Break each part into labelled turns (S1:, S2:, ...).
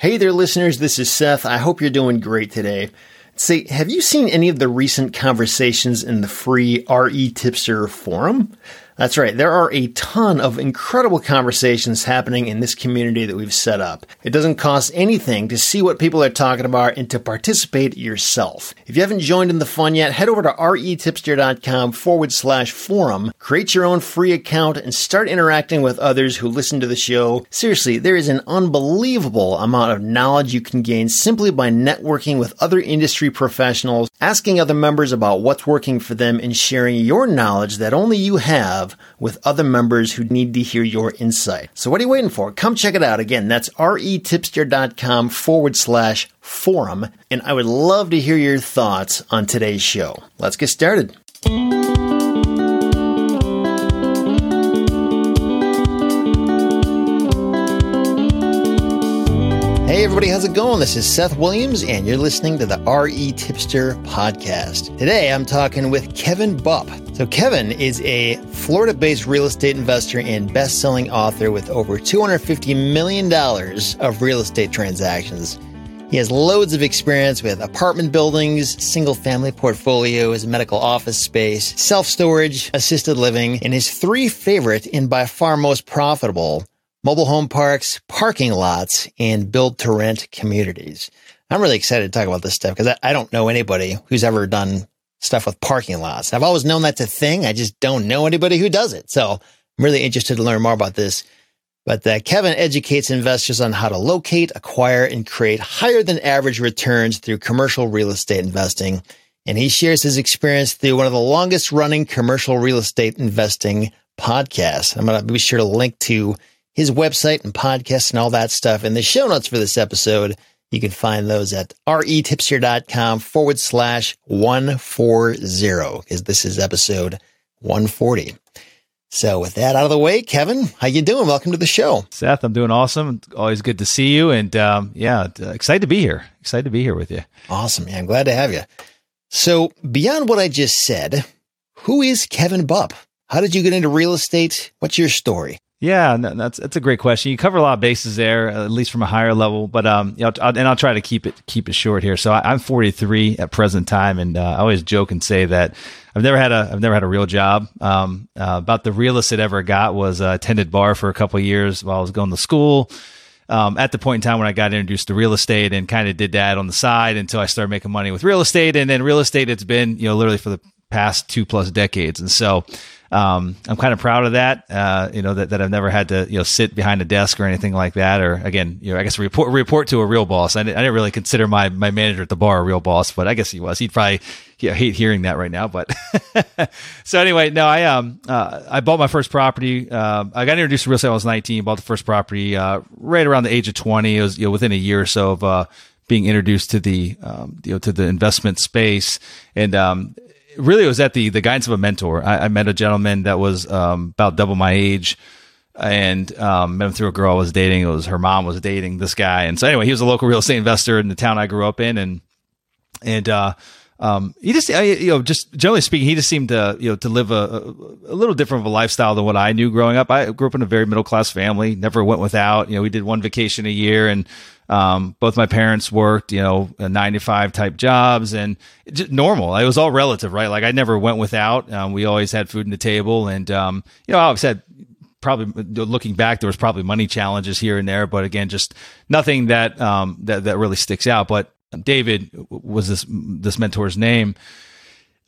S1: Hey there, listeners. This is Seth. I hope you're doing great today. Say, have you seen any of the recent conversations in the free REtipster forum? That's right. There are a ton of incredible conversations happening in this community that we've set up. It doesn't cost anything to see what people are talking about and to participate yourself. If you haven't joined in the fun yet, head over to retipster.com forward slash forum, create your own free account, and start interacting with others who listen to the show. Seriously, there is an unbelievable amount of knowledge you can gain simply by networking with other industry professionals, asking other members about what's working for them, and sharing your knowledge that only you have with other members who need to hear your insight. So what are you waiting for? Come check it out. Again, that's retipster.com forward slash forum. And I would love to hear your thoughts on today's show. Let's get started. Everybody, how's it going? This is Seth Williams, and you're listening to the REtipster podcast. Today, I'm talking with Kevin Bupp. So, Kevin is a Florida based real estate investor and best selling author with over $250 million of real estate transactions. He has loads of experience with apartment buildings, single family portfolios, medical office space, self storage, assisted living, and his three favorite and by far most profitable mobile home parks, parking lots, and build to rent communities. I'm really excited to talk about this stuff because I, I, don't know anybody who's ever done stuff with parking lots. I've always known that's a thing. I just don't know anybody who does it. So I'm really interested to learn more about this. But uh, Kevin educates investors on how to locate, acquire, and create higher than average returns through commercial real estate investing. And he shares his experience through one of the longest running commercial real estate investing podcasts. I'm going to be sure to link to his website and podcast and all that stuff in the show notes for this episode. You can find those at retipster.com forward slash 140 because this is episode 140. So with that out of the way, Kevin, how you doing? Welcome to the show.
S2: Seth, I'm doing awesome. Always good to see you. And um, yeah, excited to be here. Excited to be here with you.
S1: Awesome, Yeah, I'm Glad to have you. So beyond what I just said, who is Kevin Bupp? How did you get into real estate? What's your story?
S2: Yeah, that's that's a great question. You cover a lot of bases there, at least from a higher level. But um, you know, and I'll try to keep it keep it short here. So I, am 43 at present time, and uh, I always joke and say that I've never had a I've never had a real job. Um, uh, about the realest it ever got was uh, attended bar for a couple years while I was going to school. Um, at the point in time when I got introduced to real estate and kind of did that on the side until I started making money with real estate, and then real estate it's been you know literally for the past two plus decades, and so um, I'm kind of proud of that. Uh, you know that, that I've never had to you know sit behind a desk or anything like that. Or again, you know, I guess report report to a real boss. I didn't, I didn't really consider my my manager at the bar a real boss, but I guess he was. He'd probably hate hearing that right now. But so anyway, no, I um uh, I bought my first property. Uh, I got introduced to real estate when I was 19. Bought the first property uh, right around the age of 20. It was you know within a year or so of uh, being introduced to the um, you know to the investment space and um, really it was at the the guidance of a mentor. I, I met a gentleman that was um, about double my age, and um, met him through a girl I was dating. It was her mom was dating this guy, and so anyway, he was a local real estate investor in the town I grew up in, and and uh, um, he just you know just generally speaking, he just seemed to you know to live a, a, little different of a lifestyle than what I knew growing up. I grew up in a very middle class family, never went without. You know, we did one vacation a year and um, both my parents worked, you know, nine to five type jobs and just normal. It was all relative, right? Like I never went without. Um, we always had food on the table, and um, you know, I always had probably looking back, there was probably money challenges here and there, but again, just nothing that um, that that really sticks out. But David was this this mentor's name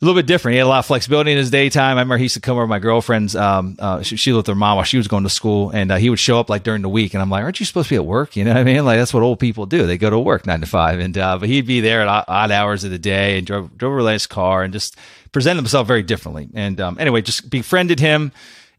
S2: a little bit different. He had a lot of flexibility in his daytime. I remember he used to come over my girlfriend's. Um, uh, she, she, lived with her mom while she was going to school, and uh, he would show up like during the week. And I'm like, "Aren't you supposed to be at work?" You know what I mean? Like that's what old people do. They go to work nine to five, and uh, but he'd be there at odd hours of the day and drove drove a nice car and just presented himself very differently. And um, anyway, just befriended him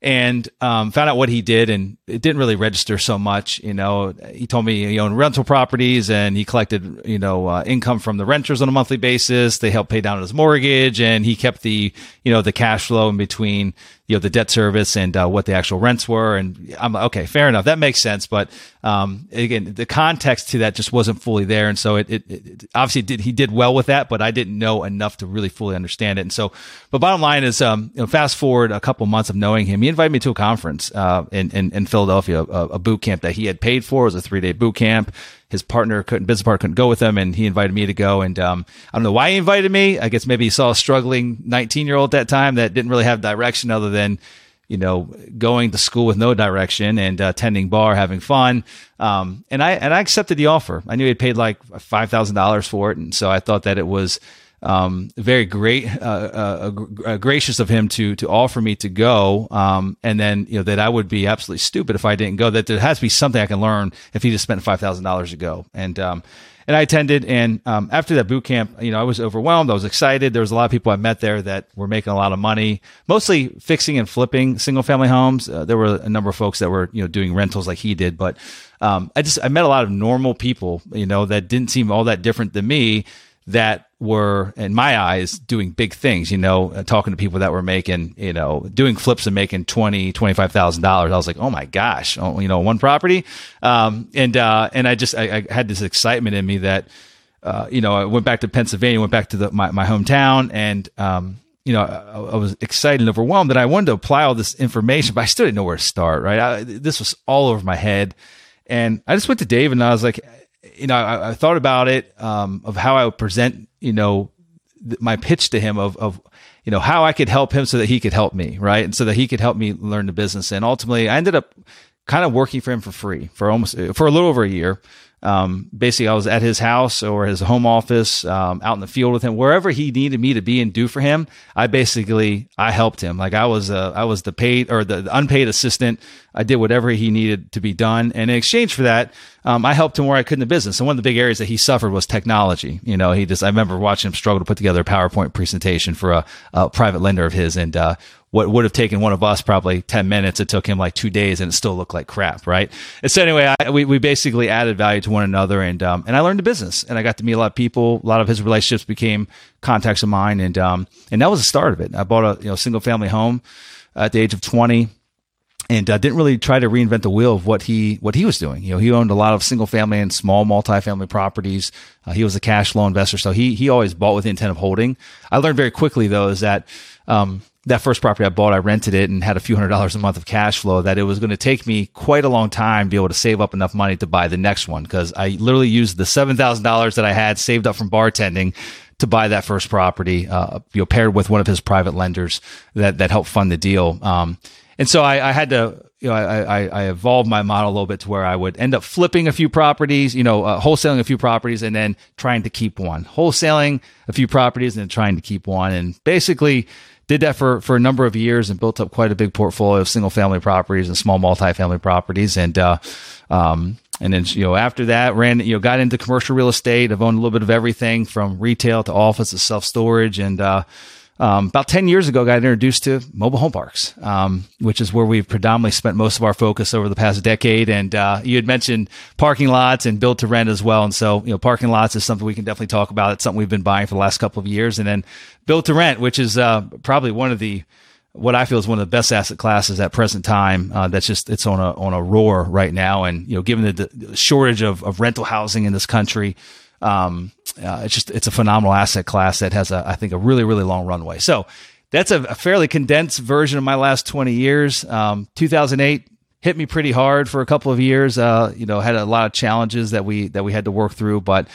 S2: and um, found out what he did, and it didn't really register so much. You know, he told me he owned rental properties and he collected, you know, uh, income from the renters on a monthly basis. They helped pay down his mortgage, and he kept the, you know, the cash flow in between you know the debt service and uh, what the actual rents were. And i'm like okay fair enough. That makes sense. But um, again the context to that just wasn't fully there. And so it, it, it, obviously did he did well with that but i didn't know enough to really fully understand it. And so but bottom line is um, you know, fast forward a couple months of knowing him he invited me to a conference uh, in, in, in philadelphia a, a boot camp that he had paid for. It was a three-day boot camp his partner couldn't, business partner couldn't go with him, and he invited me to go. And um, I don't know why he invited me. I guess maybe he saw a struggling 19 year old at that time that didn't really have direction other than you know, going to school with no direction and uh, attending bar, having fun. Um, and I and I accepted the offer. I knew he paid like five thousand dollars for it, and so I thought that it was um, very great, uh, uh, uh, gracious of him to to offer me to go. Um, and then you know that I would be absolutely stupid if I didn't go. That there has to be something I can learn if he just spent five thousand dollars to go. And um, and I attended. And um, after that boot camp, you know, I was overwhelmed. I was excited. There was a lot of people I met there that were making a lot of money, mostly fixing and flipping single family homes. Uh, there were a number of folks that were, you know, doing rentals like he did. But um, I just I met a lot of normal people, you know, that didn't seem all that different than me that were in my eyes doing big things you know uh, talking to people that were making you know doing flips and making 20 25000 dollars. I was like oh my gosh oh, you know one property? Um, and uh, and i just I, I, had this excitement in me that uh, you know i went back to pennsylvania went back to the, my, my hometown and um, you know, I, I, was excited and overwhelmed that I wanted to apply all this information, but I still didn't know where to start. Right, I, this was all over my head, and I just went to Dave and I was like, you know, I, I thought about it um, of how I would present, you know, th- my pitch to him of, of, you know, how I could help him so that he could help me, right, and so that he could help me learn the business. And ultimately, I ended up kind of working for him for free for almost for a little over a year um, basically I was at his house or his home office, um, out in the field with him, wherever he needed me to be and do for him. I basically, I helped him. Like I was, uh, I was the paid or the, the, unpaid assistant. I did whatever he needed to be done. And in exchange for that, um, I helped him where I could in the business. And one of the big areas that he suffered was technology. You know, he just, I remember watching him struggle to put together a PowerPoint presentation for a, a private lender of his. And, uh, what would have taken one of us probably 10 minutes, it took him like two days and it still looked like crap, right? And so anyway, I, we, we basically added value to one another and, um, and I learned the business and I got to meet a lot of people. A lot of his relationships became contacts of mine. And, um, and that was the start of it. I bought a, you know, single family home at the age of 20 and uh, didn't really try to reinvent the wheel of what he what he was doing. You know, he owned a lot of single family and small multifamily properties. Uh, he was a cash flow investor, so he he always bought with the intent of holding. I learned very quickly though is that um, that first property I bought, I rented it and had a few hundred dollars a month of cash flow that it was going to take me quite a long time to be able to save up enough money to buy the next one. Cause I literally used the $7,000 that I had saved up from bartending to buy that first property, uh, you know, paired with one of his private lenders that, that helped fund the deal. Um, and so I, I, had to, you know, I, I, evolved my model a little bit to where I would end up flipping a few properties, you know, uh, wholesaling a few properties and then trying to keep one, wholesaling a few properties and then trying to keep one. And basically, did that for, for a number of years and built up quite a big portfolio of single family properties and small multifamily properties. And, uh, um, and then, you know, after that ran, you know, got into commercial real estate. I've owned a little bit of everything from retail to office to self storage and, uh, um, about 10 years ago, got introduced to mobile home parks, um, which is where we've predominantly spent most of our focus over the past decade. And uh, you had mentioned parking lots and build to rent as well. And so, you know, parking lots is something we can definitely talk about. It's something we've been buying for the last couple of years. And then build to rent, which is uh, probably one of the what I feel is one of the best asset classes at present time. Uh, that's just it's on a on a roar right now, and you know, given the, the shortage of, of rental housing in this country, um, uh, it's just it's a phenomenal asset class that has a I think a really really long runway. So that's a, a fairly condensed version of my last 20 years. Um, 2008 hit me pretty hard for a couple of years. Uh, you know, had a lot of challenges that we that we had to work through, but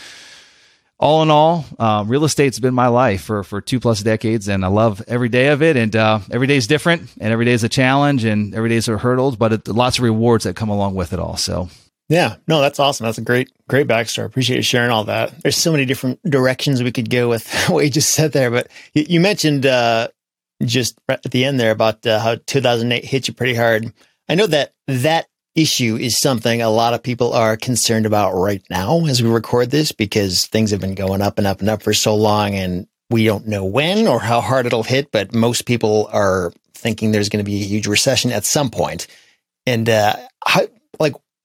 S2: all in all, uh, real estate's been my life for, for two plus decades, and I love every day of it. And uh, every day is different, and every day is a challenge, and every day is a hurdle, but it, lots of rewards that come along with it all. So
S1: yeah, no, that's awesome. That's a great, great backstory. Appreciate you sharing all that. There's so many different directions we could go with what you just said there, but you, mentioned uh, just at the end there about uh, how 2008 hit you pretty hard. I know that that issue is something a lot of people are concerned about right now as we record this because things have been going up and up and up for so long, and we don't know when or how hard it'll hit. But most people are thinking there's going to be a huge recession at some point. And uh, how,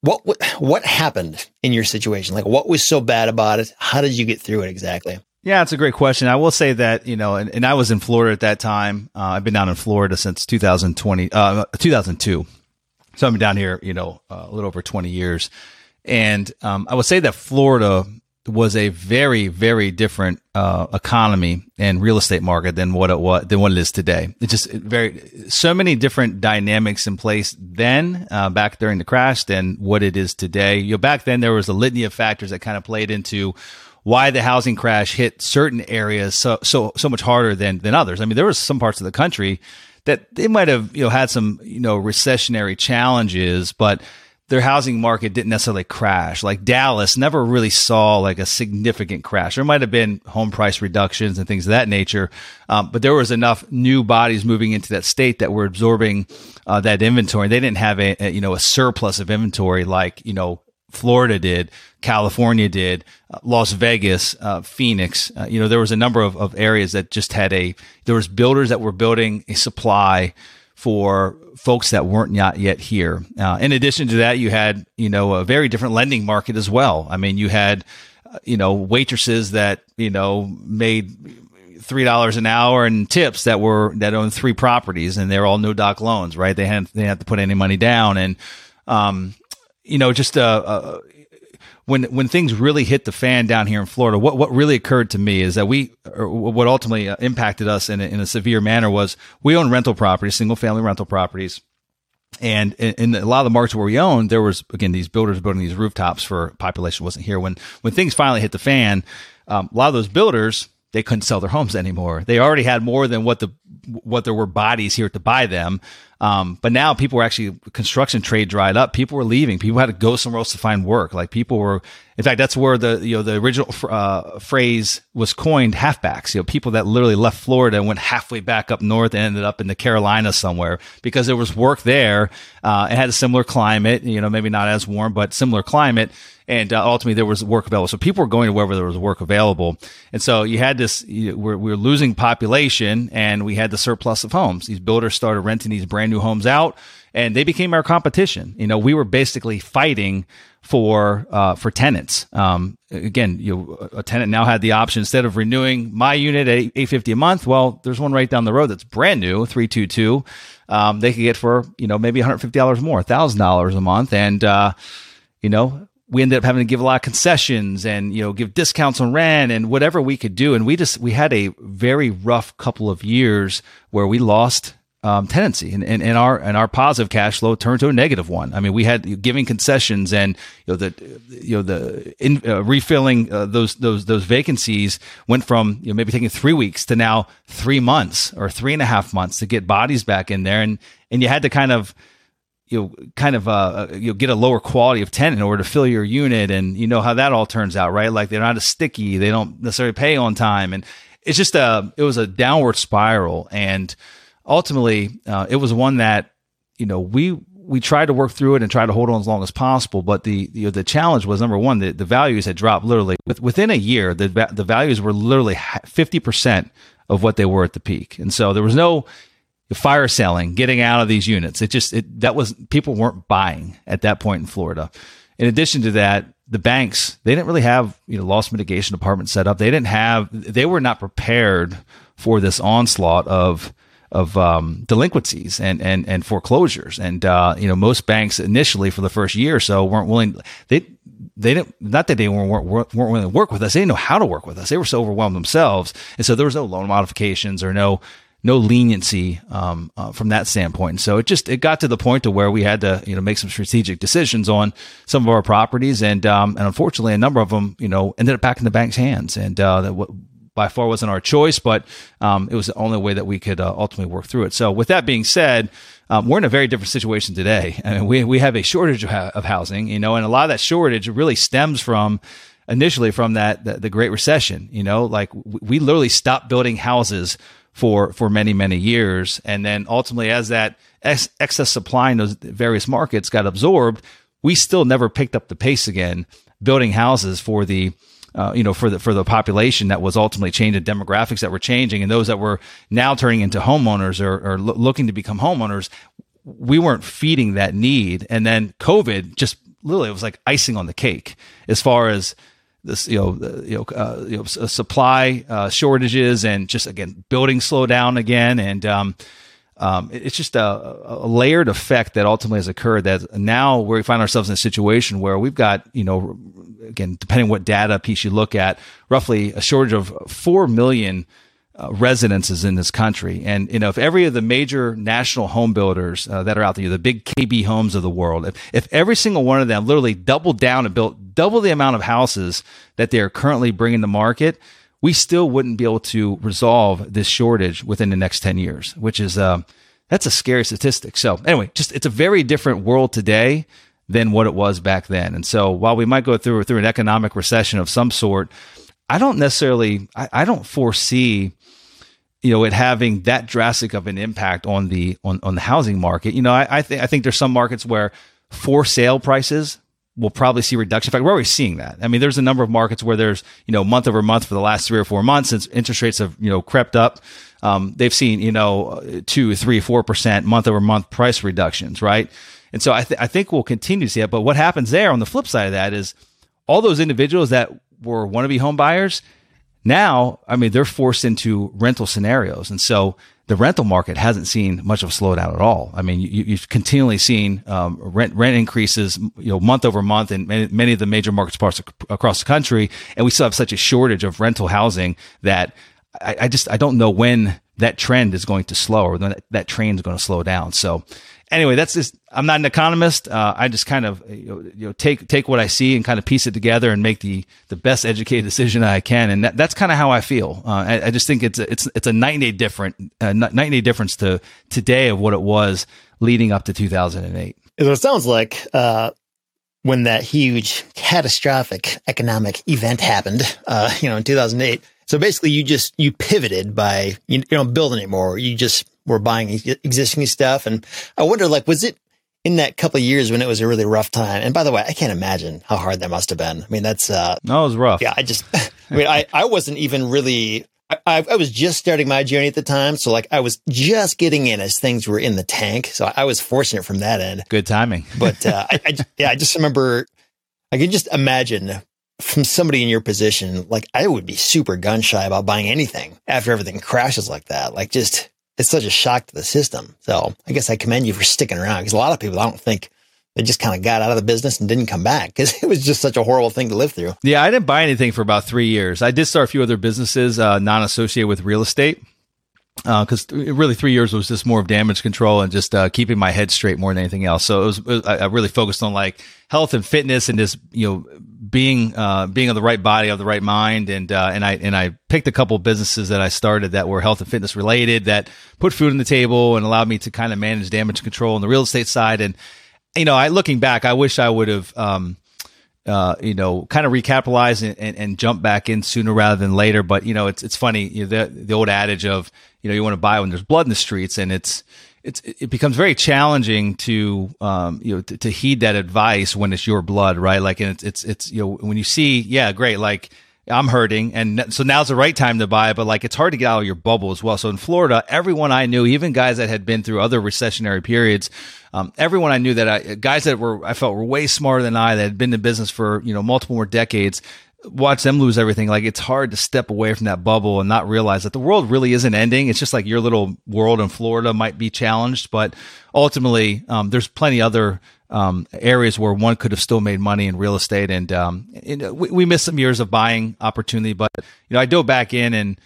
S1: what what happened in your situation? Like, what was so bad about it? How did you get through it exactly?
S2: Yeah, it's a great question. I will say that you know, and, and I was in Florida at that time. Uh, I've been down in Florida since 2020, uh, 2002. So I've been down here, you know, uh, a little over 20 years. And um, I would say that Florida was a very, very different uh, economy and real estate market than what it was than what it is today. It's just very so many different dynamics in place then, uh, back during the crash, than what it is today. You know, back then there was a litany of factors that kind of played into why the housing crash hit certain areas so so so much harder than than others. I mean, there was some parts of the country that they might have you know had some you know recessionary challenges, but their housing market didn't necessarily crash. Like Dallas never really saw like a significant crash. There might have been home price reductions and things of that nature, um, but there was enough new bodies moving into that state that were absorbing uh, that inventory. They didn't have a, a, you know a surplus of inventory like you know Florida did, California did, uh, Las Vegas, uh, Phoenix. Uh, you know there was a number of, of areas that just had a there was builders that were building a supply for folks that weren't not yet here. Uh, in addition to that, you had you know a very different lending market as well. I mean, you had uh, you know waitresses that you know made three dollars an hour and tips that were that owned three properties and they're all no doc loans, right? They hadn't they had to put any money down and um, you know just uh when when things really hit the fan down here in Florida, what what really occurred to me is that we, what ultimately uh, impacted us in a, in a severe manner was we own rental properties, single family rental properties. And in, in, a lot of the markets where we own, there was again these builders building these rooftops for population wasn't here. When when things finally hit the fan, um, a lot of those builders they couldn't sell their homes anymore. They already had more than what the what there were bodies here to buy them. Um, but now people were actually construction trade dried up. People were leaving. People had to go somewhere else to find work. Like people were, in fact, that's where the you know the original uh, phrase was coined: halfbacks. You know, people that literally left Florida and went halfway back up north and ended up in the Carolinas somewhere because there was work there. Uh, it had a similar climate. You know, maybe not as warm, but similar climate and uh, ultimately there was work available. So people were going to wherever there was work available, and so you had this. You, we're, we were losing population, and we had the surplus of homes. These builders started renting these brand new homes out, and they became our competition. You know, we were basically fighting for uh, for tenants. Um, again, you know, a tenant now had the option instead of renewing my unit at eight fifty a month. Well, there's one right down the road that's brand new, three two two. Um, they could get for you know maybe one hundred fifty dollars more, thousand dollars a month, and uh, you know we ended up having to give a lot of concessions and you know give discounts on rent and whatever we could do and we just we had a very rough couple of years where we lost um, tenancy and, and, and our and our positive cash flow turned to a negative one. I mean, we had giving concessions and you know the you know the in, uh, refilling uh, those those those vacancies went from you know maybe taking three weeks to now three months or three and a half months to get bodies back in there. And and you had to kind of you know, kind of uh, you get a lower quality of tenant in order to fill your unit, and you know how that all turns out, right? Like they're not as sticky, they don't necessarily pay on time, and it's just a it was a downward spiral, and ultimately uh, it was one that you know we we tried to work through it and try to hold on as long as possible, but the you know, the challenge was number one the, the values had dropped literally within a year the the values were literally fifty percent of what they were at the peak, and so there was no fire selling, getting out of these units. It just it, that was people weren't buying at that point in Florida. In addition to that, the banks they didn't really have you know loss mitigation department set up. They didn't have they were not prepared for this onslaught of of um, delinquencies and, and and foreclosures. And uh, you know most banks initially for the first year or so weren't willing. They they didn't not that they weren't, weren't, weren't willing to work with us. They didn't know how to work with us. They were so overwhelmed themselves, and so there was no loan modifications or no no leniency um, uh, from that standpoint. So it just it got to the point to where we had to you know make some strategic decisions on some of our properties, and um, and unfortunately a number of them you know ended up back in the bank's hands, and uh, that w- by far wasn't our choice, but um, it was the only way that we could uh, ultimately work through it. So with that being said. Um, we're in a very different situation today. I mean, we, we have a shortage of, of housing, you know, and a lot of that shortage really stems from initially from that the, the, Great Recession. You know, like we literally stopped building houses for for many many years, and then ultimately, as that ex- excess supply in those various markets got absorbed, we still never picked up the pace again, building houses for the uh, you know, for the for the population that was ultimately changing, demographics that were changing, and those that were now turning into homeowners or, or lo- looking to become homeowners, we weren't feeding that need. And then COVID just literally it was like icing on the cake as far as this you know you know, uh, you know supply uh, shortages and just again building slow down again and um, um, it's just a, a, layered effect that ultimately has occurred that now we find ourselves in a situation where we've got, you know, again, depending what data piece you look at, roughly a shortage of 4 million uh, residences in this country. And, you know, if every of the major national home builders uh, that are out there, the big KB homes of the world, if, if every single one of them literally doubled down and built double the amount of houses that they are currently bringing to market, we still wouldn't be able to resolve this shortage within the next 10 years, which is, uh, that's a scary statistic. So anyway, just it's a very different world today than what it was back then. And so while we might go through through an economic recession of some sort, I don't necessarily I, I don't foresee you know it having that drastic of an impact on the on, on the housing market. You know, I, I think I think there's some markets where for sale prices we'll probably see reduction. In fact, we're already seeing that. I mean, there's a number of markets where there's, you know, month over month for the last three or four months since interest rates have, you know, crept up. Um, they've seen, you know, two, three, four percent month over month price reductions, right? And so I, th- I think we'll continue to see it. But what happens there on the flip side of that is all those individuals that were wannabe home buyers, now, I mean, they're forced into rental scenarios. And so the rental market hasn't seen much of a slowdown at all. I mean, you, have continually seen um, rent rent increases, you know, month over month in many, many of the major markets parts across the country, and we still have such a shortage of rental housing that I, I just I don't know when that trend is going to slow or when that, that train is going to slow down. So anyway, that's just, I'm not an economist. Uh, I just kind of, you know, take, take what I see and kind of piece it together and make the, the best educated decision I can. And that, that's kind of how I feel. Uh, I, I, just think it's, a, it's, it's a night and day different, uh, night and day difference to today of what it was leading up to 2008.
S1: So It sounds like, uh, when that huge catastrophic economic event happened, uh, you know, in 2008. So basically you just, you pivoted by, you, you don't build anymore. You just were buying existing stuff. And I wonder, like, was it in that couple of years when it was a really rough time? And by the way, I can't imagine how hard that must have been. I mean, that's, uh,
S2: no, it was rough.
S1: Yeah. I just, I mean, I, I wasn't even really, I, I, was just starting my journey at the time. So like I was just getting in as things were in the tank. So I was fortunate from that end.
S2: Good timing.
S1: But, uh, I, I, yeah, I just remember I can just imagine from somebody in your position, like I would be super gun shy about buying anything after everything crashes like that. Like just, it's such a shock to the system. So I guess I commend you for sticking around because a lot of people, I don't think they just kind of got out of the business and didn't come back because it was just such a horrible thing to live through.
S2: Yeah, I didn't buy anything for about three years. I did start a few other businesses, uh, non associated with real estate. Because uh, really, three years was just more of damage control and just uh, keeping my head straight more than anything else. So it was, it was, I really focused on like health and fitness and just you know being uh, being of the right body, of the right mind, and uh, and I and I picked a couple businesses that I started that were health and fitness related that put food on the table and allowed me to kind of manage damage control on the real estate side. And you know, I looking back, I wish I would have. Um, uh, you know, kind of recapitalize and, and, and, jump back in sooner rather than later. But you know, it's it's funny you know, the the old adage of you know you want to buy when there's blood in the streets, and it's it's it becomes very challenging to um you know to, to, heed that advice when it's your blood right? Like and it's it's it's you know when you see yeah great like I'm hurting and so now's the right time to buy but like it's hard to get out of your bubble as well. So in Florida everyone I knew even guys that had been through other recessionary periods um, everyone I knew that I guys that were I felt were way smarter than I that had been in business for you know multiple more decades watch them lose everything, like it's hard to step away from that bubble and not realize that the world really isn't ending. It's just like your little world in Florida might be challenged, but ultimately, um, there's plenty other um, areas where one could have still made money in real estate. And, um, and we, we missed some years of buying opportunity, but you know, I dove back in and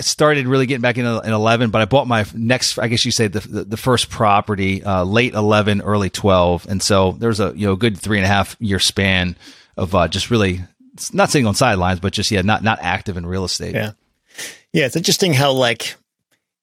S2: started really getting back in, in 11, but I bought my next, I guess you say the, the, the first property, uh, late 11, early 12. And so there's a, you know, good three and a half year span of, uh, just really not sitting on sidelines, but just yeah, not not active in real estate.
S1: Yeah, yeah. It's interesting how like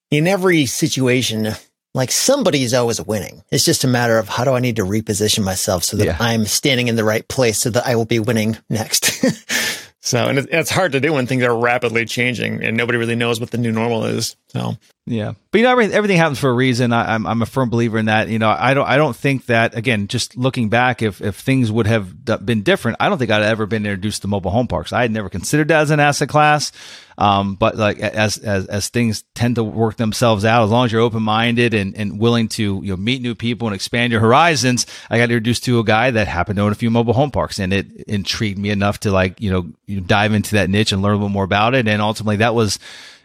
S1: in every situation, like somebody's always winning. It's just a matter of how do I need to reposition myself so that yeah. I'm standing in the right place so that I will be winning next. so, and it's hard to do when things are rapidly changing and nobody really knows what the new normal is. So,
S2: yeah, but you know everything, happens for a reason. I, am I'm, I'm a firm believer in that. You know, I don't I don't think that again. Just looking back, if if things would have been different, I don't think I'd ever been introduced to mobile home parks. I had never considered that as an asset class. Um, but like as as as things tend to work themselves out, as long as you're open minded and, and willing to you know meet new people and expand your horizons, I got introduced to a guy that happened to own a few mobile home parks, and it intrigued me enough to like you know dive into that niche and learn a little more about it. And ultimately, that was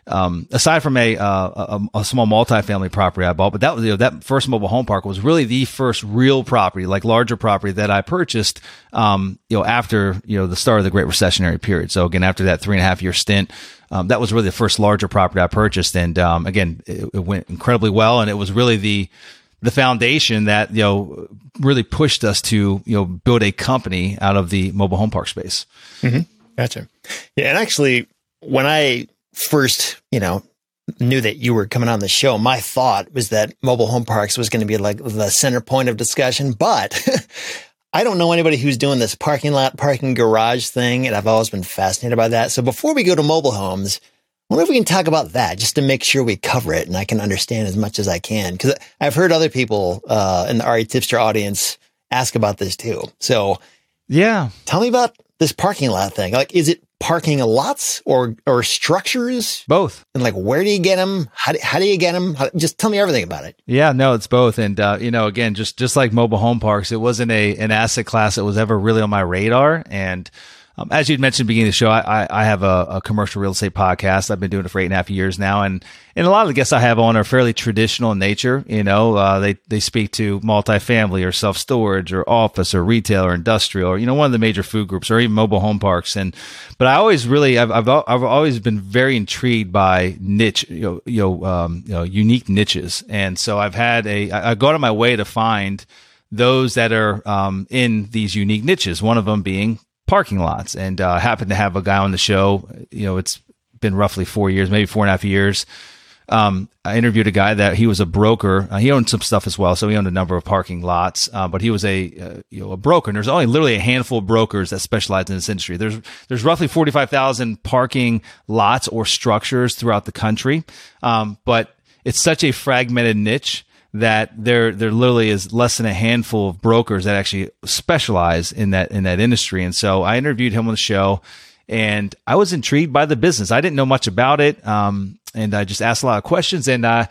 S2: um, aside from a, uh, a, a small multifamily property I bought, but that was you know, that first mobile home park was really the first real property, like larger property that I purchased. Um, you know, after you know the start of the Great Recessionary period. So again, after that three and a half year stint, um, that was really the first larger property I purchased, and um, again, it, it went incredibly well, and it was really the the foundation that you know really pushed us to you know build a company out of the mobile home park space.
S1: Mm-hmm. Gotcha. Yeah, and actually, when I first you know knew that you were coming on the show, my thought was that mobile home parks was going to be like the center point of discussion, but. I don't know anybody who's doing this parking lot, parking garage thing, and I've always been fascinated by that. So before we go to mobile homes, I wonder if we can talk about that just to make sure we cover it and I can understand as much as I can. Because I've heard other people uh, in the REtipster audience ask about this too. So,
S2: yeah,
S1: tell me about this parking lot thing. Like, is it parking lots or or structures?
S2: Both.
S1: And like, where do you get them? How do, how do you get them? How, just tell me everything about it.
S2: Yeah, no, it's both. And uh, you know, again, just just like mobile home parks, it wasn't a an asset class that was ever really on my radar. And um, as you'd mentioned at the beginning of the show, I, I have a, a, commercial real estate podcast. I've been doing it for eight and a half years now, and and a lot of the guests I have on are fairly traditional in nature. You know, uh, they they speak to multifamily or self storage or office or retail or industrial or you know one of the major food groups or even mobile home parks. And but I always really I've I've, I've always been very intrigued by niche you know you know, um, you know unique niches, and so I've had a I, I go out of my way to find those that are um, in these unique niches. One of them being parking lots and uh, happened to have a guy on the show. You know, it's been roughly four years, maybe four and a half years. Um, I interviewed a guy that he was a broker. Uh, he owned some stuff as well, so he owned a number of parking lots. Uh, but he was a uh, you know a broker, and there's only literally a handful of brokers that specialize in this industry. There's there's roughly forty five thousand parking lots or structures throughout the country, um, but it's such a fragmented niche that there there literally is less than a handful of brokers that actually specialize in that in that industry. And so I interviewed him on the show, and I was intrigued by the business. I didn't know much about it, um, and I just asked a lot of questions. And uh,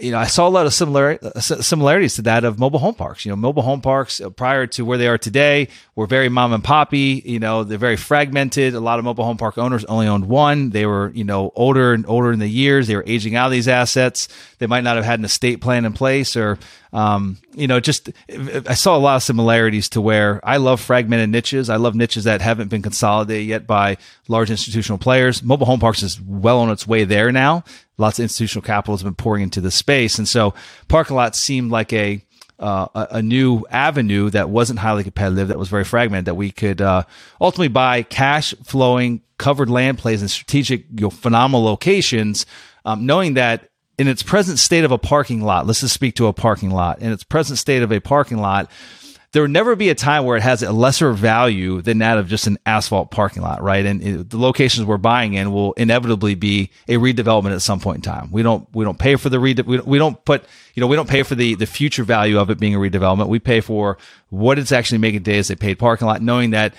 S2: You know, I saw a lot of similar similarities to that of mobile home parks. You know, mobile home parks uh, prior to where they are today were very mom and poppy. You know, they're very fragmented. A lot of mobile home park owners only owned one. They were, you know, older and older in the years. They were aging out of these assets. They might not have had an estate plan in place or, um, you know, just I saw a lot of similarities to where I love fragmented niches. I love niches that haven't been consolidated yet by large institutional players. Mobile home parks is well on its way there now. Lots of institutional capital has been pouring into the space, and so parking lots seemed like a uh, a, a, new avenue that wasn't highly competitive, that was very fragmented, that we could uh, ultimately buy cash flowing covered land plays in strategic, you know, phenomenal locations, um, knowing that in its present state of a parking lot, let's just speak to a parking lot. In its present state of a parking lot, there would never be a time where it has a lesser value than that of just an asphalt parking lot, right? And it, the locations we're buying in will inevitably be a redevelopment at some point in time. We don't we don't pay for the rede- we, we don't put you know we don't pay for the the future value of it being a redevelopment. We pay for what it's actually making today as a paid parking lot, knowing that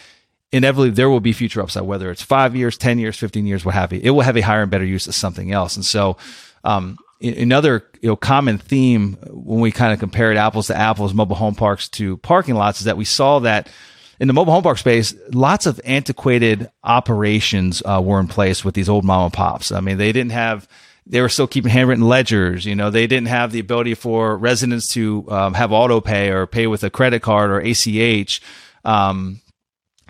S2: inevitably there will be future upside, whether it's five years, ten years, fifteen years, what have you. It will have a higher and better use as something else, and so. Um, another you know common theme when we kind of compared apples to apples, mobile home parks to parking lots, is that we saw that in the mobile home park space, lots of antiquated operations uh, were in place with these old mom and pops. I mean, they didn't have they were still keeping handwritten ledgers. You know, they didn't have the ability for residents to um, have auto pay or pay with a credit card or ACH. Um,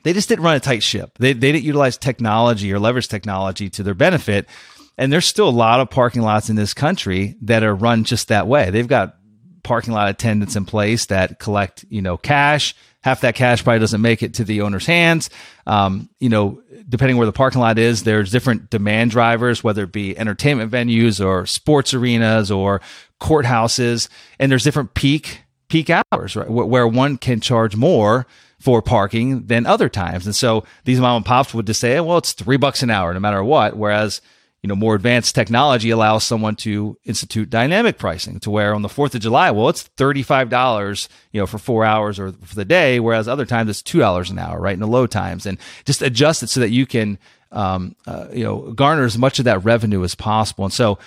S2: they just didn't run a tight ship. They, they didn't utilize technology or leverage technology to their benefit. And there's still a lot of parking lots in this country that are run just that way. They've got parking lot attendants in place that collect, you know, cash. Half that cash probably doesn't make it to the owner's hands. Um, you know, depending where the parking lot is, there's different demand drivers, whether it be entertainment venues or sports arenas or courthouses, and there's different peak peak hours, right, where one can charge more for parking than other times. And so these mom and pops would just say, well, it's three bucks an hour, no matter what. Whereas you know, more advanced technology allows someone to institute dynamic pricing to where on the 4th of July, well, it's $35, you know, for four hours or for the day, whereas other times it's $2 an hour, right? In the low times and just adjust it so that you can, um, uh, you know, garner as much of that revenue as possible. And so,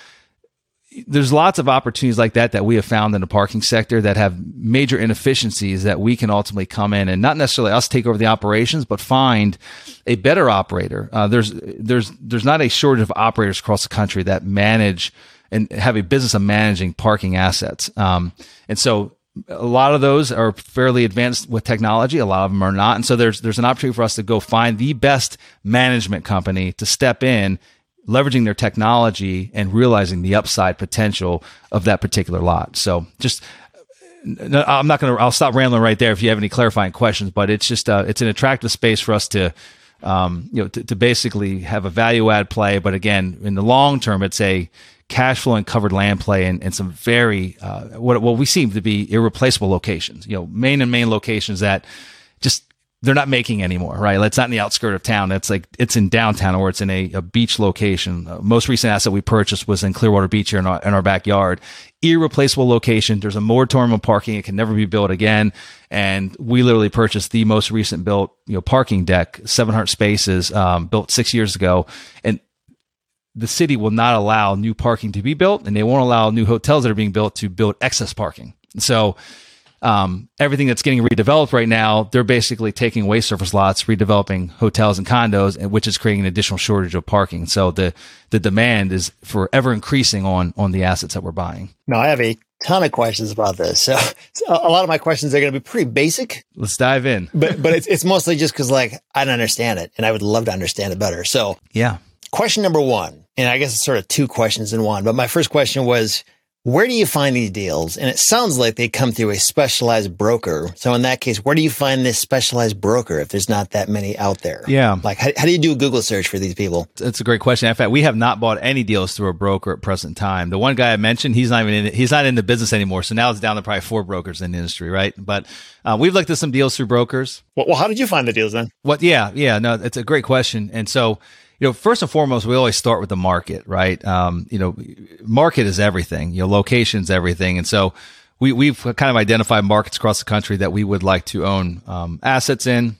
S2: there's lots of opportunities like that that we have found in the parking sector that have major inefficiencies that we can ultimately come in and not necessarily us take over the operations, but find a better operator. Uh, there's there's there's not a shortage of operators across the country that manage and have a business of managing parking assets. Um, and so a lot of those are fairly advanced with technology. A lot of them are not. And so there's there's an opportunity for us to go find the best management company to step in leveraging their technology and realizing the upside potential of that particular lot. So just I'm not going to. I'll stop rambling right there. If you have any clarifying questions, but it's just uh, it's an attractive space for us to, um, you know, to, to, basically have a value add play. But again, in the long term, it's a cash flow and covered land play and, and some very uh, what what we seem to be irreplaceable locations. You know, main and main locations that they're not making anymore, right? It's not in the outskirt of town. It's like it's in downtown or it's in a, a beach location. Uh, most recent asset we purchased was in Clearwater Beach here in our, in our backyard. Irreplaceable location. There's a moratorium on parking. It can never be built again. And we literally purchased the most recent built, you know, parking deck, 700 spaces, um, built six years ago. And the city will not allow new parking to be built and they won't allow new hotels that are being built to build excess parking. So, um, everything that's getting redeveloped right now, they're basically taking away surface lots, redeveloping hotels and condos, which is creating an additional shortage of parking. So the the demand is forever increasing on on the assets that we're buying.
S1: Now I have a ton of questions about this. So, so a lot of my questions are going to be pretty basic.
S2: Let's dive in.
S1: But but it's it's mostly just because like I don't understand it, and I would love to understand it better. So
S2: yeah.
S1: Question number one, and I guess it's sort of two questions in one. But my first question was where do you find these deals? And it sounds like they come through a specialized broker. So in that case, where do you find this specialized broker if there's not that many out there?
S2: Yeah.
S1: Like how, how do you do a Google search for these people?
S2: That's a great question. In fact, we have not bought any deals through a broker at present time. The one guy I mentioned, he's not even in, he's not in the business anymore. So now it's down to probably four brokers in the industry, right? But uh, we've looked at some deals through brokers.
S1: Well, well, how did you find the deals then?
S2: What? Yeah, yeah. No, it's a great question. And so you know, first and foremost, we always start with the market, right? Um, you know, market is everything. You know, location's everything, and so we we've kind of identified markets across the country that we would like to own um, assets in,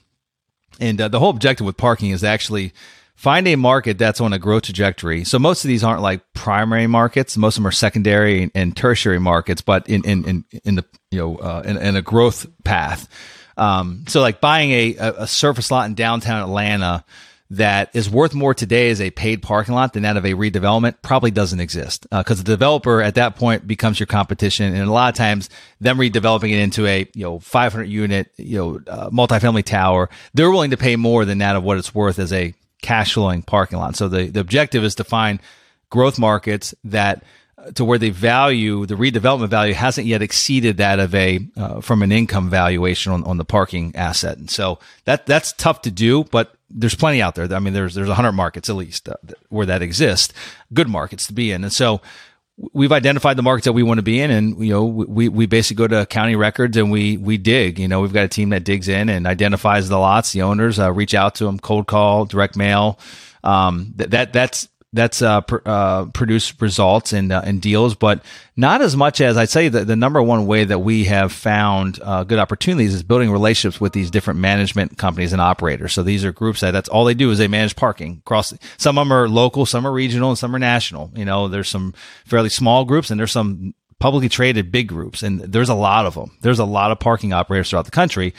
S2: and uh, the whole objective with parking is actually find a market that's on a growth trajectory. So most of these aren't like primary markets; most of them are secondary and tertiary markets, but in in in, in the you know uh, in, in, a growth path. Um, so like buying a, a surface lot in downtown Atlanta that is worth more today as a paid parking lot than that of a redevelopment probably doesn't exist because uh, the developer at that point becomes your competition, and a lot of times them redeveloping it into a you know 500 unit you know uh, multifamily tower, they're willing to pay more than that of what it's worth as a cash flowing parking lot. So the the objective is to find growth markets that to where the value, the redevelopment value hasn't yet exceeded that of a, uh, from an income valuation on, on the parking asset. And so that, that's tough to do, but there's plenty out there. I mean, there's, there's a hundred markets at least uh, where that exists, good markets to be in. And so we've identified the markets that we want to be in and, you know, we, we basically go to county records and we, we dig, you know, we've got a team that digs in and identifies the lots, the owners, uh, reach out to them, cold call, direct mail. Um, that, that, that's, that's uh, pr- uh, produced results and uh, and deals, but not as much as I'd say that the number one way that we have found uh, good opportunities is building relationships with these different management companies and operators. So these are groups that that's all they do is they manage parking across. Some of them are local, some are regional, and some are national. You know, there's some fairly small groups and there's some publicly traded big groups, and there's a lot of them. There's a lot of parking operators throughout the country,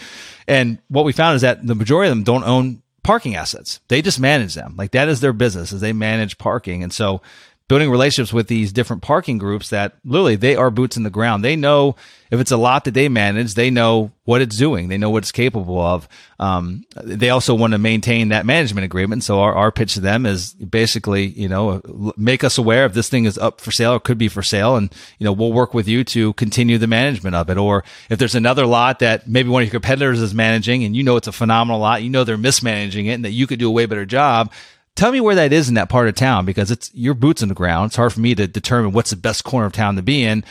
S2: and what we found is that the majority of them don't own parking assets. They just manage them. Like that is their business is they manage parking. And so building relationships with these different parking groups that literally they are boots in the ground. They know if it's a lot that they manage, they know what it's doing. They know what it's capable of. Um, they also want to maintain that management agreement. So our, our pitch to them is basically, you know, make us aware if this thing is up for sale or could be for sale. And, you know, we'll work with you to continue the management of it. Or if there's another lot that maybe one of your competitors is managing and you know it's a phenomenal lot, you know they're mismanaging it and that you could do a way better job Tell me where that is in that part of town because it's your boots in the ground. It's hard for me to determine what's the best corner of town to be in.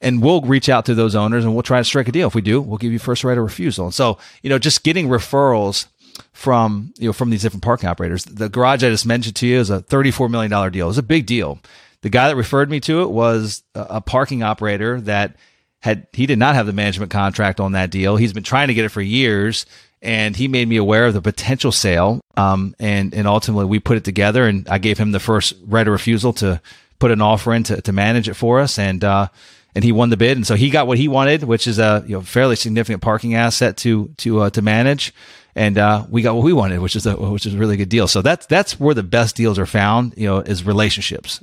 S2: And we'll reach out to those owners and we'll try to strike a deal. If we do, we'll give you first right of refusal. And so, you know, just getting referrals from, you know, from these different parking operators. The garage I just mentioned to you is a $34 million deal. It's a big deal. The guy that referred me to it was a parking operator that had, he did not have the management contract on that deal. He's been trying to get it for years and he made me aware of the potential sale. Um, and, and ultimately we put it together and I gave him the first right of refusal to put an offer in to, to manage it for us, and uh, and he won the bid, and so he got what he wanted, which is a you know fairly significant parking asset to to uh, to manage, and uh, we got what we wanted, which is a which is a really good deal. So that's that's where the best deals are found, you know, is relationships.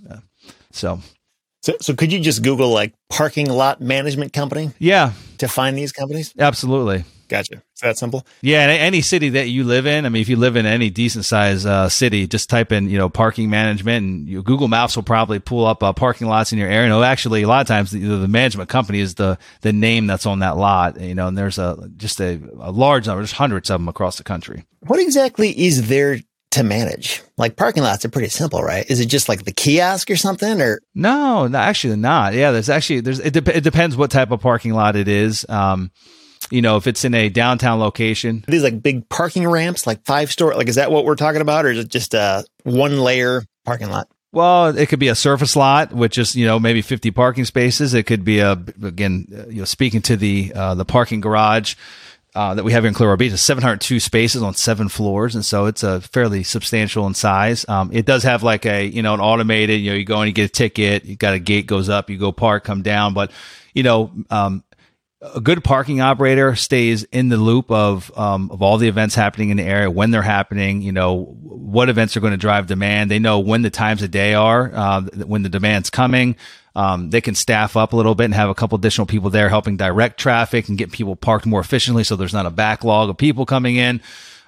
S2: So.
S1: So, so could you just Google like parking lot management company?
S2: Yeah,
S1: to find these companies.
S2: Absolutely.
S1: Gotcha. Is that simple?
S2: Yeah, in any city that you live in, I mean, if you live in any decent sized uh, city, just type in, you know, parking management, and you, Google Maps will probably pull up uh, parking lots in your area. No, actually, a lot of times the, the, management company is the the name that's on that lot. You know, and there's a just a, a large number, there's hundreds of them across the country.
S1: What exactly is there to manage? Like parking lots are pretty simple, right? Is it just like the kiosk or something or?
S2: No, no actually not. Yeah, there's actually, there's, it, de- it depends what type of parking lot it is. Um, you know, if it's in a downtown location.
S1: These like big parking ramps, like five store, like is that what we're talking about, or is it just a one layer parking lot?
S2: Well, it could be a surface lot, which is you know maybe fifty parking spaces. It could be a again, you know, speaking to the uh, the parking garage. Uh, that we have here in Clearwater Beach is 702 spaces on seven floors, and so it's a fairly substantial in size. Um, it does have like a you know an automated, you know, you go and you get a ticket, you got a gate goes up, you go park, come down, but you know, um, a good parking operator stays in the loop of um, of all the events happening in the area when they're happening. You know what events are going to drive demand. They know when the times of day are uh, when the demand's coming. Um, they can staff up a little bit and have a couple additional people there helping direct traffic and get people parked more efficiently, so there's not a backlog of people coming in.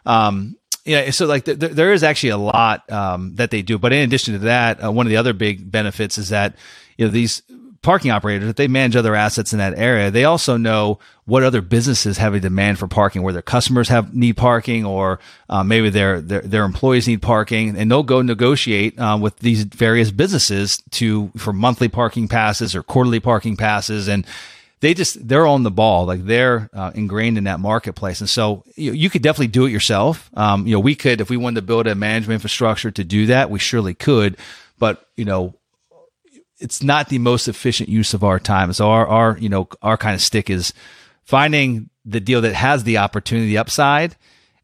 S2: Um, yeah, so like th- th- there is actually a lot um, that they do, but in addition to that, uh, one of the other big benefits is that you know these parking operators, if they manage other assets in that area, they also know what other businesses have a demand for parking, where their customers have need parking, or uh, maybe their, their their employees need parking, and they'll go negotiate uh, with these various businesses to for monthly parking passes or quarterly parking passes, and they just they're on the ball, like they're uh, ingrained in that marketplace, and so you, you could definitely do it yourself. Um, you know, we could if we wanted to build a management infrastructure to do that, we surely could, but you know it's not the most efficient use of our time. So our, our, you know, our kind of stick is finding the deal that has the opportunity, upside,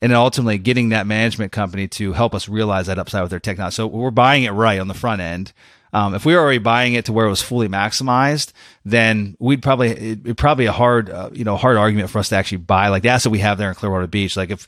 S2: and then ultimately getting that management company to help us realize that upside with their technology. So we're buying it right on the front end. Um, if we were already buying it to where it was fully maximized, then we'd probably it'd probably a hard uh, you know hard argument for us to actually buy like the asset we have there in Clearwater Beach. Like if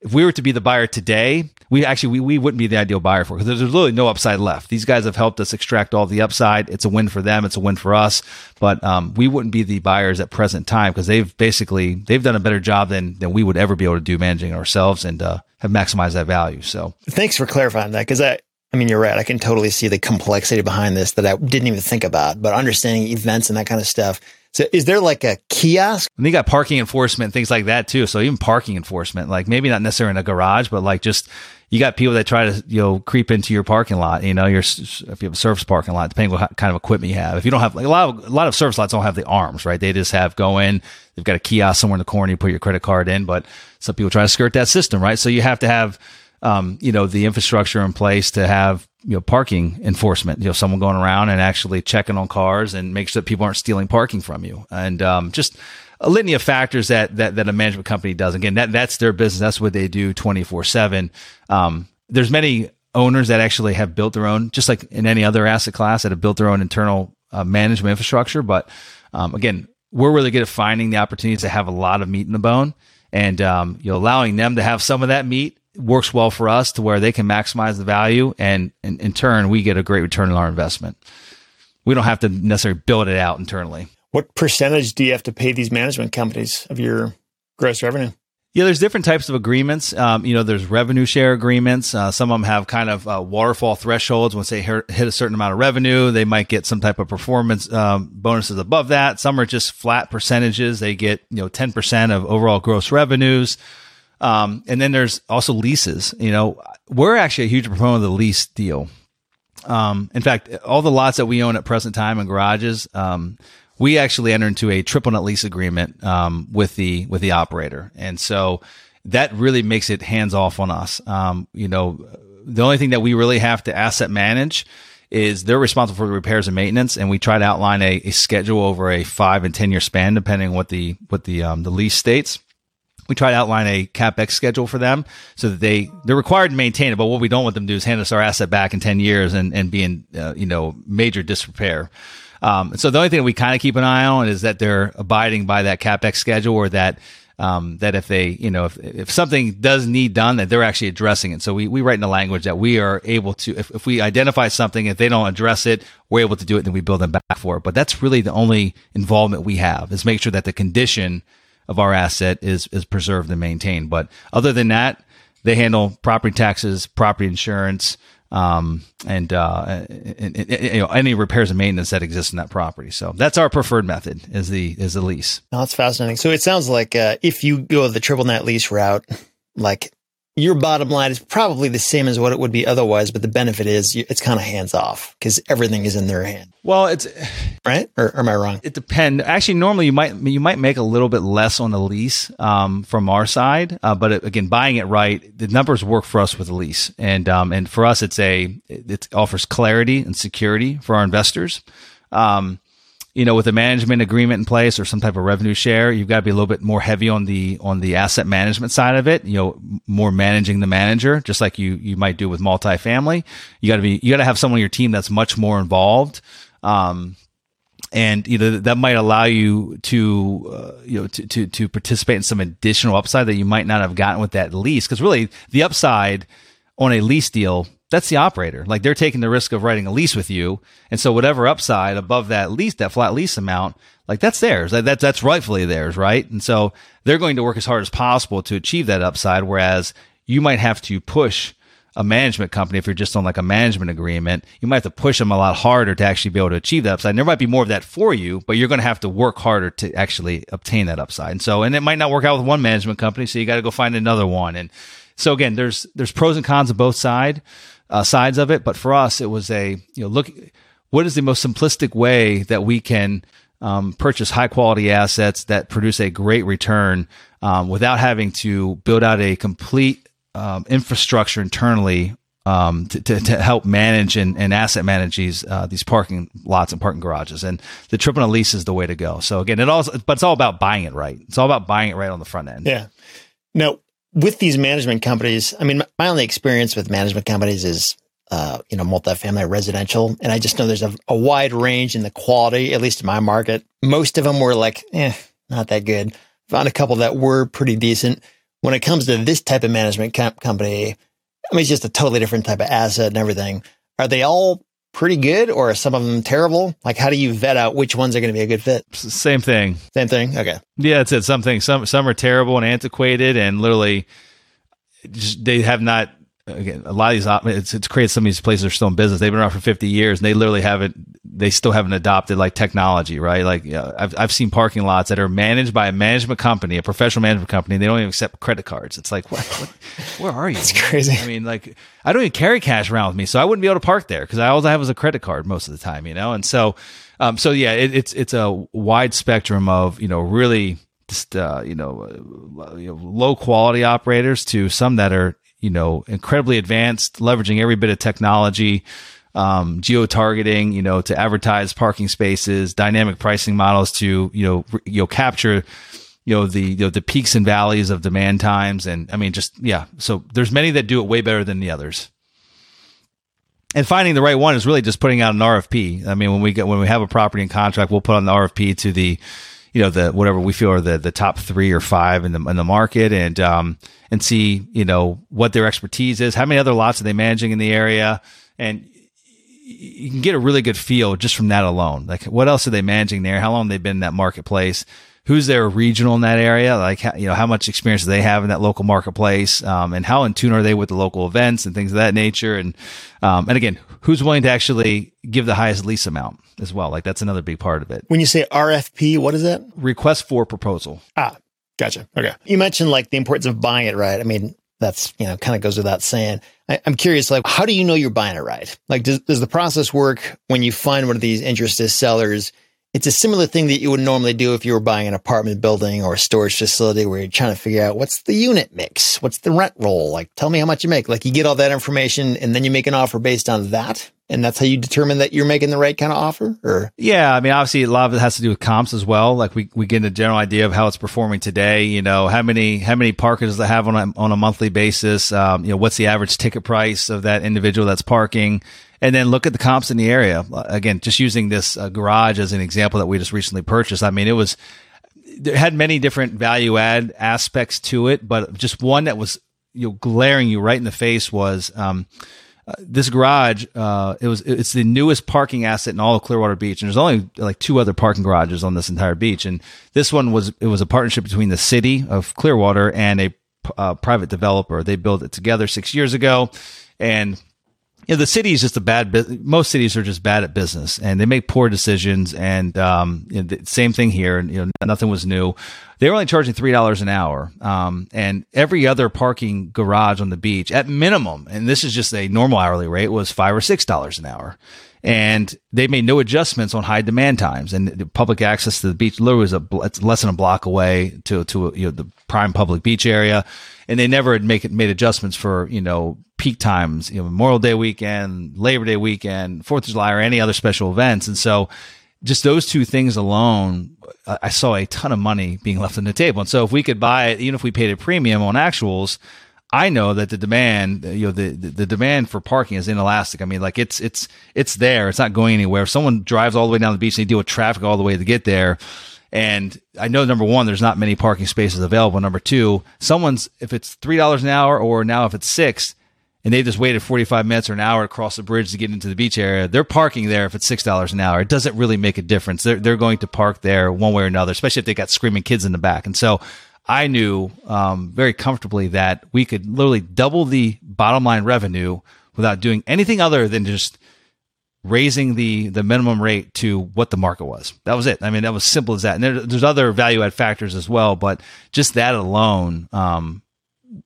S2: if we were to be the buyer today, we actually we, we wouldn't be the ideal buyer for because there's really no upside left. These guys have helped us extract all the upside. It's a win for them. It's a win for us. But um, we wouldn't be the buyers at present time because they've basically they've done a better job than than we would ever be able to do managing ourselves and uh, have maximized that value. So
S1: thanks for clarifying that because I. I mean, you're right. I can totally see the complexity behind this that I didn't even think about, but understanding events and that kind of stuff so is there like a kiosk?
S2: And they got parking enforcement, things like that too. So even parking enforcement, like maybe not necessarily in a garage, but like just you got people that try to you know creep into your parking lot. You know, your if you have a surface parking lot, depending what kind of equipment you have. If you don't have like a lot of a lot of surface lots don't have the arms, right? They just have go in. They've got a kiosk somewhere in the corner. You put your credit card in, but some people try to skirt that system, right? So you have to have um, you know, the infrastructure in place to have, you know, parking enforcement, you know, someone going around and actually checking on cars and make sure that people aren't stealing parking from you. And, um, just a litany of factors that, that, that a management company does. Again, that, that's their business. That's what they do 24 seven. Um, there's many owners that actually have built their own, just like in any other asset class that have built their own internal uh, management infrastructure. But, um, again, we're really good at finding the opportunities to have a lot of meat in the bone and, um, you know, allowing them to have some of that meat works well for us to where they can maximize the value and, and in turn we get a great return on our investment. We don't have to necessarily build it out internally.
S1: What percentage do you have to pay these management companies of your gross revenue?
S2: Yeah, there's different types of agreements. Um, you know, there's revenue share agreements. Uh, some of them have kind of uh, waterfall thresholds. Once they hit a certain amount of revenue, they might get some type of performance um, bonuses above that. Some are just flat percentages. They get you know 10% of overall gross revenues. Um, and then there's also leases. You know, we're actually a huge proponent of the lease deal. Um, in fact, all the lots that we own at present time and garages, um, we actually enter into a triple net lease agreement um, with the with the operator, and so that really makes it hands off on us. Um, you know, the only thing that we really have to asset manage is they're responsible for the repairs and maintenance, and we try to outline a, a schedule over a five and ten year span, depending on what the what the um, the lease states we try to outline a capex schedule for them so that they they're required to maintain it. But what we don't want them to do is hand us our asset back in ten years and and be in uh, you know major disrepair. Um, so the only thing we kind of keep an eye on is that they're abiding by that capex schedule, or that um, that if they you know if if something does need done, that they're actually addressing it. So we we write in the language that we are able to if if we identify something, if they don't address it, we're able to do it, then we build them back for it. But that's really the only involvement we have is make sure that the condition of our asset is is preserved and maintained. But other than that, they handle property taxes, property insurance, um, and, uh, and, and, and, you know any repairs and maintenance that exist in that property. So that's our preferred method is the is the lease.
S1: Oh, that's fascinating. So it sounds like uh, if you go the triple net lease route, like your bottom line is probably the same as what it would be otherwise, but the benefit is it's kind of hands off because everything is in their hand.
S2: Well, it's
S1: right, or, or, am I wrong?
S2: It depends. Actually, normally you might you might make a little bit less on the lease um, from our side, uh, but it, again, buying it right, the numbers work for us with the lease, and um, and for us, it's a it offers clarity and security for our investors. Um, you know, with a management agreement in place or some type of revenue share, you've got to be a little bit more heavy on the on the asset management side of it. You know, more managing the manager, just like you you might do with multifamily. You got to be you got to have someone on your team that's much more involved. Um, and you know that might allow you to uh, you know to, to to participate in some additional upside that you might not have gotten with that lease because really the upside on a lease deal that's the operator. Like they're taking the risk of writing a lease with you. And so whatever upside above that lease, that flat lease amount, like that's theirs. That, that's, that's rightfully theirs, right? And so they're going to work as hard as possible to achieve that upside. Whereas you might have to push a management company, if you're just on like a management agreement, you might have to push them a lot harder to actually be able to achieve that upside. And there might be more of that for you, but you're going to have to work harder to actually obtain that upside. And so, and it might not work out with one management company. So you got to go find another one. And so again, there's, there's pros and cons of both side uh, sides of it. But for us, it was a you know look what is the most simplistic way that we can um, purchase high quality assets that produce a great return um, without having to build out a complete um, infrastructure internally um, to, to, to, help manage and, and asset manage these uh, these parking lots and parking garages. And the triple net lease is the way to go. So again, it all but it's all about buying it right. It's all about buying it right on the front end.
S1: Yeah. Now, with these management companies, I mean, my only experience with management companies is, uh, you know, multifamily residential. And I just know there's a, a, wide range in the quality, at least in my market. Most of them were like, eh, not that good. Found a couple that were pretty decent. When it comes to this type of management company, I mean, it's just a totally different type of asset and everything. Are they all pretty good or are some of them terrible? Like, how do you vet out which ones are going to be a good fit?
S2: Same thing.
S1: Same thing. Okay.
S2: Yeah, it's it. Something. Some some are terrible and antiquated, and literally, just, they have not again, a lot of these it's it's crazy. Some of these places are still in business. They've been around for fifty years, and they literally haven't. They still haven't adopted like technology, right? Like you know, I've I've seen parking lots that are managed by a management company, a professional management company. They don't even accept credit cards. It's like what? what where are you?
S1: It's crazy.
S2: I mean, like I don't even carry cash around with me, so I wouldn't be able to park there because all I have is a credit card most of the time, you know. And so, um, so yeah, it, it's it's a wide spectrum of you know really just uh, you know, uh, you know, low quality operators to some that are you know, incredibly advanced, leveraging every bit of technology, um, geo targeting, you know, to advertise parking spaces, dynamic pricing models to, you know, re- you know, capture, you know, the, you know, the peaks and valleys of demand times. And I mean, just, yeah. So there's many that do it way better than the others. And finding the right one is really just putting out an RFP. I mean, when we get, when we have a property in contract, we'll put on the RFP to the, you know the whatever we feel are the the top three or five in the in the market and um and see you know what their expertise is how many other lots are they managing in the area. And you can get a really good feel just from that alone. Like what else are they managing there? How long they've been in that marketplace who's their regional in that area like you know how much experience do they have in that local marketplace um, and how in tune are they with the local events and things of that nature and um, and again who's willing to actually give the highest lease amount as well. Like that's another big part of it.
S1: When you say RFP, what is that?
S2: Request for proposal.
S1: Ah, gotcha. Okay. You mentioned like the importance of buying it right. I mean, that's, you know, kind of goes without saying. I, am curious, like, how do you know you're buying it right? Like, does, does the process work when you find one of these interested sellers? It's a similar thing that you would normally do if you were buying an apartment building or a storage facility where you're trying to figure out what's the unit mix? What's the rent roll? Like, tell me how much you make. Like, you get all that information and then you make an offer based on that. and that's how you determine that you're making the right kind of offer or
S2: yeah i mean obviously a lot of it has to do with comps as well like we, we get a general idea of how it's performing today you know how many how many parkers they have on a, on a monthly basis um, you know what's the average ticket price of that individual that's parking and then look at the comps in the area again just using this uh, garage as an example that we just recently purchased i mean it was it had many different value add aspects to it but just one that was you know glaring you right in the face was um, uh, this garage, uh, it was it's the newest parking asset in all of Clearwater Beach, and there's only like two other parking garages on this entire beach. And this one was it was a partnership between the city of Clearwater and a uh, private developer. They built it together six years ago, and you know, the city is just a bad. Most cities are just bad at business, and they make poor decisions. And um, you know, same thing here. And you know, nothing was new. They were only charging three dollars an hour, um, and every other parking garage on the beach, at minimum, and this is just a normal hourly rate, was five or six dollars an hour. And they made no adjustments on high demand times, and the public access to the beach literally was a less than a block away to to you know the prime public beach area, and they never had make it made adjustments for you know peak times, you know, Memorial Day weekend, Labor Day weekend, Fourth of July, or any other special events. And so just those two things alone, I saw a ton of money being left on the table. And so if we could buy it, even if we paid a premium on actuals, I know that the demand, you know, the, the, the demand for parking is inelastic. I mean, like it's, it's, it's there. It's not going anywhere. If someone drives all the way down the beach and they deal with traffic all the way to get there, and I know number one, there's not many parking spaces available. Number two, someone's, if it's $3 an hour or now if it's six, and they just waited 45 minutes or an hour to cross the bridge to get into the beach area, they're parking there if it's $6 an hour. It doesn't really make a difference. They're, they're going to park there one way or another, especially if they got screaming kids in the back. And so I knew um, very comfortably that we could literally double the bottom line revenue without doing anything other than just raising the the minimum rate to what the market was. That was it. I mean, that was simple as that. And there, there's other value add factors as well, but just that alone um,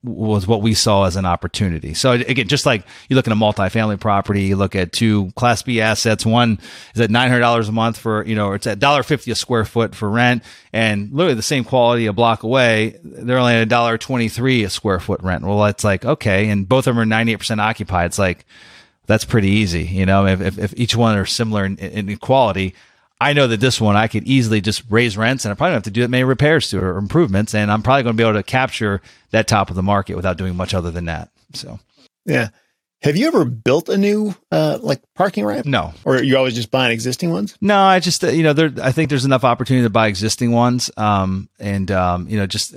S2: was what we saw as an opportunity. So again, just like you look at a multifamily property, you look at two class B assets. One is at $900 a month for, you know, it's at $1.50 a square foot for rent and literally the same quality a block away. They're only at $1.23 a square foot rent. Well, it's like, okay. And both of them are 98% occupied. It's like, that's pretty easy. You know, if, if, if each one are similar in, in quality, I know that this one I could easily just raise rents and I probably don't have to do that many repairs to or improvements. And I'm probably going to be able to capture that top of the market without doing much other than that. So,
S1: yeah. Have you ever built a new uh, like parking ramp?
S2: No.
S1: Or you always just buying existing ones?
S2: No, I just uh, you know there I think there's enough opportunity to buy existing ones. Um, and um, you know just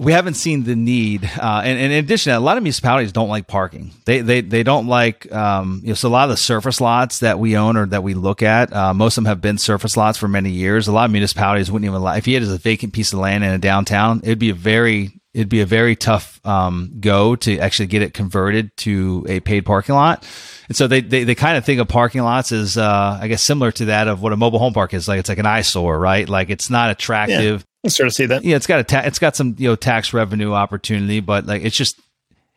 S2: we haven't seen the need. Uh, and, and, in addition, a lot of municipalities don't like parking. They they they don't like um, you know. So a lot of the surface lots that we own or that we look at, uh, most of them have been surface lots for many years. A lot of municipalities wouldn't even like if you had a vacant piece of land in a downtown, it'd be a very it'd be a very tough um, go to actually get it converted to a paid parking lot. And so they, they, they kind of think of parking lots as, uh, I guess, similar to that of what a mobile home park is. Like it's like an eyesore, right? Like it's not attractive.
S1: Sort of see that.
S2: Yeah, it's got a ta- it's got some you know tax revenue opportunity, but like it's just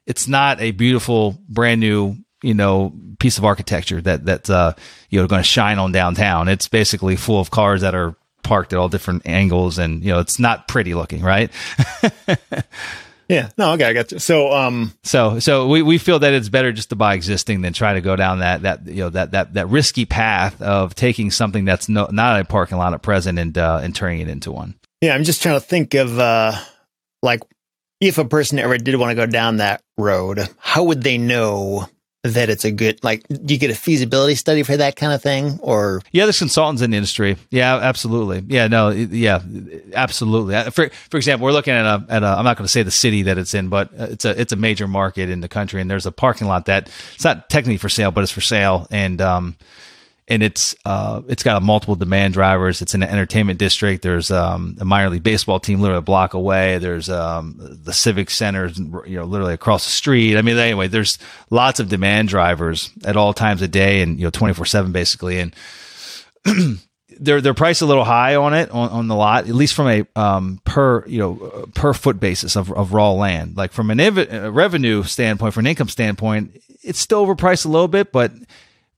S2: it's not a beautiful brand new you know piece of architecture that that's uh you know going to shine on downtown. It's basically full of cars that are parked at all different angles, and you know it's not pretty looking, right?
S1: yeah, no, okay, I got you. So, um,
S2: so so we, we feel that it's better just to buy existing than try to go down that that you know that that that risky path of taking something that's no, not a parking lot at present and uh, and turning it into one.
S1: Yeah, I'm just trying to think of uh, like if a person ever did want to go down that road, how would they know that it's a good like do you get a feasibility study for that kind of thing or?
S2: Yeah there's consultants in the industry. Yeah absolutely. Yeah no yeah absolutely. Uh, for for example we're looking at a at a i'm not going to say the city that it's in but it's a it's a major market in the country and there's a parking lot that it's not technically for sale but it's for sale and um and it's uh, it's got a multiple demand drivers. It's in an entertainment district. There's um, a minor league baseball team literally a block away. There's um, the civic center, you know, literally across the street. I mean, anyway, there's lots of demand drivers at all times of day, and you know, twenty four seven basically. And they're they're priced a little high on it on, on the lot, at least from a um, per you know per foot basis of, of raw land. Like from an ev- revenue standpoint, from an income standpoint, it's still overpriced a little bit, but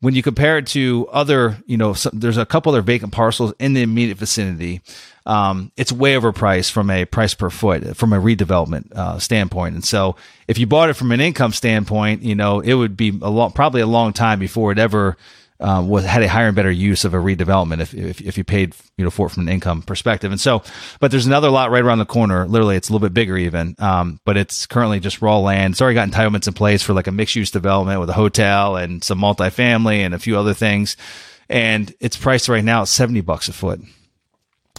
S2: when you compare it to other, you know, some, there's a couple other vacant parcels in the immediate vicinity. Um, it's way overpriced from a price per foot, from a redevelopment uh, standpoint. And so, if you bought it from an income standpoint, you know, it would be a probably a long time before it ever um, was had a higher and better use of a redevelopment if, if, if you paid you know for it from an income perspective. And so, but there's another lot right around the corner. Literally, it's a little bit bigger even, um, but it's currently just raw land. It's already got entitlements in place for like a mixed use development with a hotel and some multifamily and a few other things. And it's priced right now at seventy bucks a foot,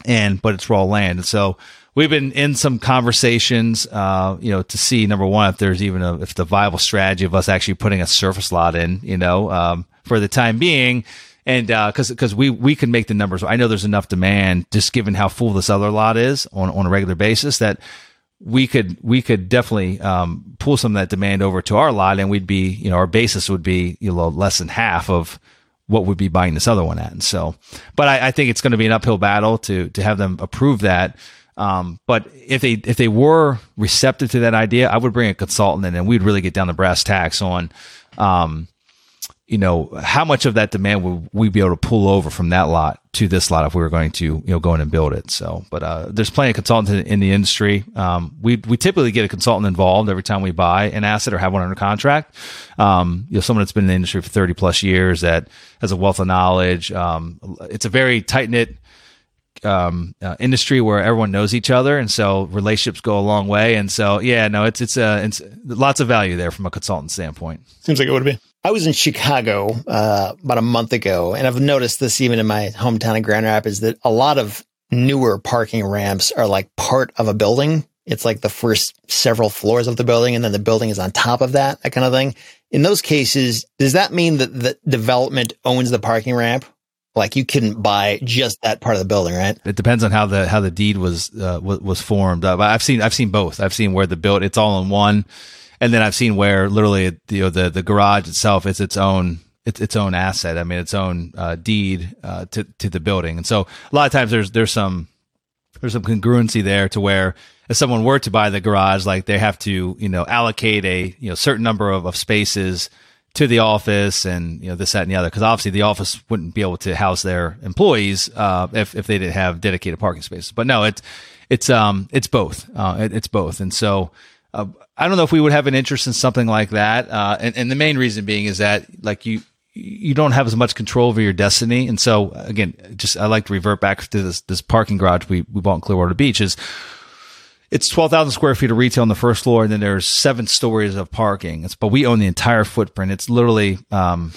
S2: and but it's raw land. And so we've been in some conversations, uh, you know, to see number one if there's even a if the viable strategy of us actually putting a surface lot in, you know. Um, for the time being. And because uh, because we we can make the numbers. I know there's enough demand just given how full this other lot is on on a regular basis that we could we could definitely um, pull some of that demand over to our lot, and we'd be you know our basis would be you know less than half of what we'd be buying this other one at. And so, but I, I think it's going to be an uphill battle to to have them approve that. Um, but if they if they were receptive to that idea, I would bring a consultant in, and we'd really get down the brass tacks on um, you know, how much of that demand would we be able to pull over from that lot to this lot if we were going to, you know, go in and build it? So, but uh, there's plenty of consultants in, the industry. Um, we we typically get a consultant involved every time we buy an asset or have one under contract. Um, you know, someone that's been in the industry for 30 plus years that has a wealth of knowledge. Um, it's a very tight knit um, uh, industry where everyone knows each other, and so relationships go a long way. And so, yeah, no, it's it's, uh, it's lots of value there from a consultant standpoint.
S3: Seems like it would be.
S1: I was in Chicago uh, about a month ago, and I've noticed this even in my hometown of Grand Rapids that a lot of newer parking ramps are like part of a building. It's like the first several floors of the building, and then the building is on top of that, that kind of thing. In those cases, does that mean that the development owns the parking ramp? Like you couldn't buy just that part of the building, right?
S2: It depends on how the how the deed was uh, was, was formed. Uh, I've seen I've seen both. I've seen where the build it's all in one and then I've seen where literally you know the the garage itself is its own it's its own asset. I mean, its own uh, deed uh, to to the building, and so a lot of times there's there's some there's some congruency there to where if someone were to buy the garage, like they have to you know allocate a you know certain number of, of spaces to the office and you know this that and the other because obviously the office wouldn't be able to house their employees uh, if if they didn't have dedicated parking spaces. But no, it's it's um it's both. Uh, it, it's both, and so uh, I don't know if we would have an interest in something like that. Uh, and, and the main reason being is that like you, you don't have as much control over your destiny. And so again, just I like to revert back to this, this parking garage we, we bought in Clearwater Beach is it's 12,000 square feet of retail on the first floor. And then there's seven stories of parking. It's, but we own the entire footprint. It's literally, um,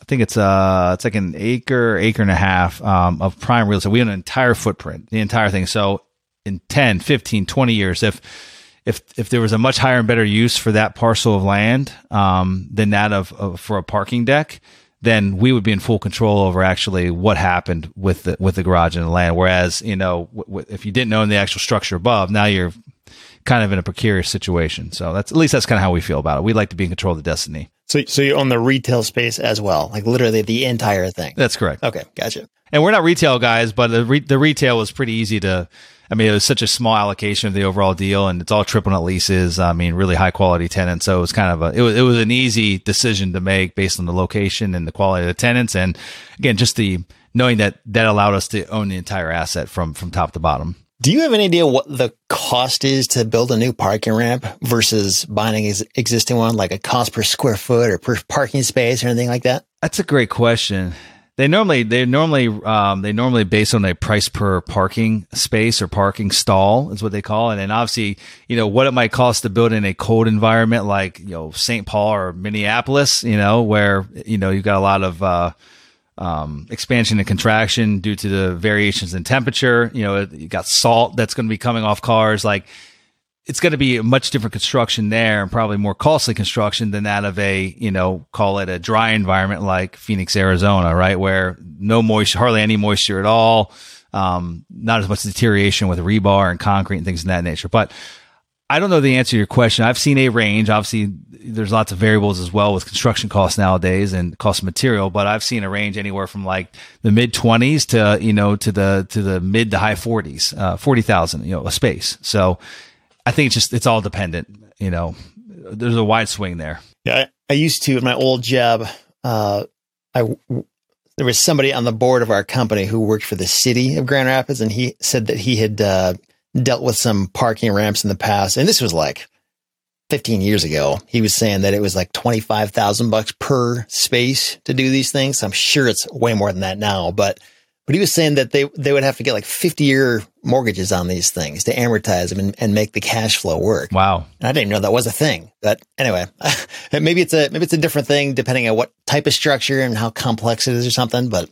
S2: I think it's uh it's like an acre, acre and a half um, of prime real estate. We own an entire footprint, the entire thing. So in 10, 15, 20 years, if if if there was a much higher and better use for that parcel of land um, than that of, of, for a parking deck, then we would be in full control over actually what happened with the with the garage and the land. Whereas you know w- w- if you didn't own the actual structure above, now you're kind of in a precarious situation. So that's at least that's kind of how we feel about it. We'd like to be in control of the destiny.
S1: So so you own the retail space as well, like literally the entire thing.
S2: That's correct.
S1: Okay, gotcha.
S2: And we're not retail guys, but the re- the retail was pretty easy to I mean, it was such a small allocation of the overall deal, and it's all triple net leases. I mean, really high quality tenants. So it was kind of a it was it was an easy decision to make based on the location and the quality of the tenants, and again, just the knowing that that allowed us to own the entire asset from from top to bottom.
S1: Do you have any idea what the cost is to build a new parking ramp versus buying an existing one, like a cost per square foot or per parking space or anything like that?
S2: That's a great question. They normally they normally um, they normally based on a price per parking space or parking stall is what they call it, and obviously you know what it might cost to build in a cold environment like you know St. Paul or Minneapolis, you know where you know you've got a lot of uh, um, expansion and contraction due to the variations in temperature. You know you got salt that's going to be coming off cars like it's going to be a much different construction there and probably more costly construction than that of a, you know, call it a dry environment like Phoenix, Arizona, right? Where no moisture, hardly any moisture at all. Um, not as much deterioration with rebar and concrete and things of that nature. But I don't know the answer to your question. I've seen a range. Obviously, there's lots of variables as well with construction costs nowadays and cost of material, but I've seen a range anywhere from like the mid 20s to, you know, to the, to the mid to high 40s, uh, 40,000, you know, a space. So I think it's just it's all dependent. You know, there's a wide swing there.
S1: Yeah, I, I used to in my old job. Uh, I there was somebody on the board of our company who worked for the city of Grand Rapids, and he said that he had uh, dealt with some parking ramps in the past, and this was like 15 years ago. He was saying that it was like 25,000 bucks per space to do these things. I'm sure it's way more than that now, but but he was saying that they they would have to get like 50 year mortgages on these things to amortize them and, and make the cash flow work.
S2: Wow.
S1: And I didn't know that was a thing. But anyway, maybe it's a maybe it's a different thing depending on what type of structure and how complex it is or something. But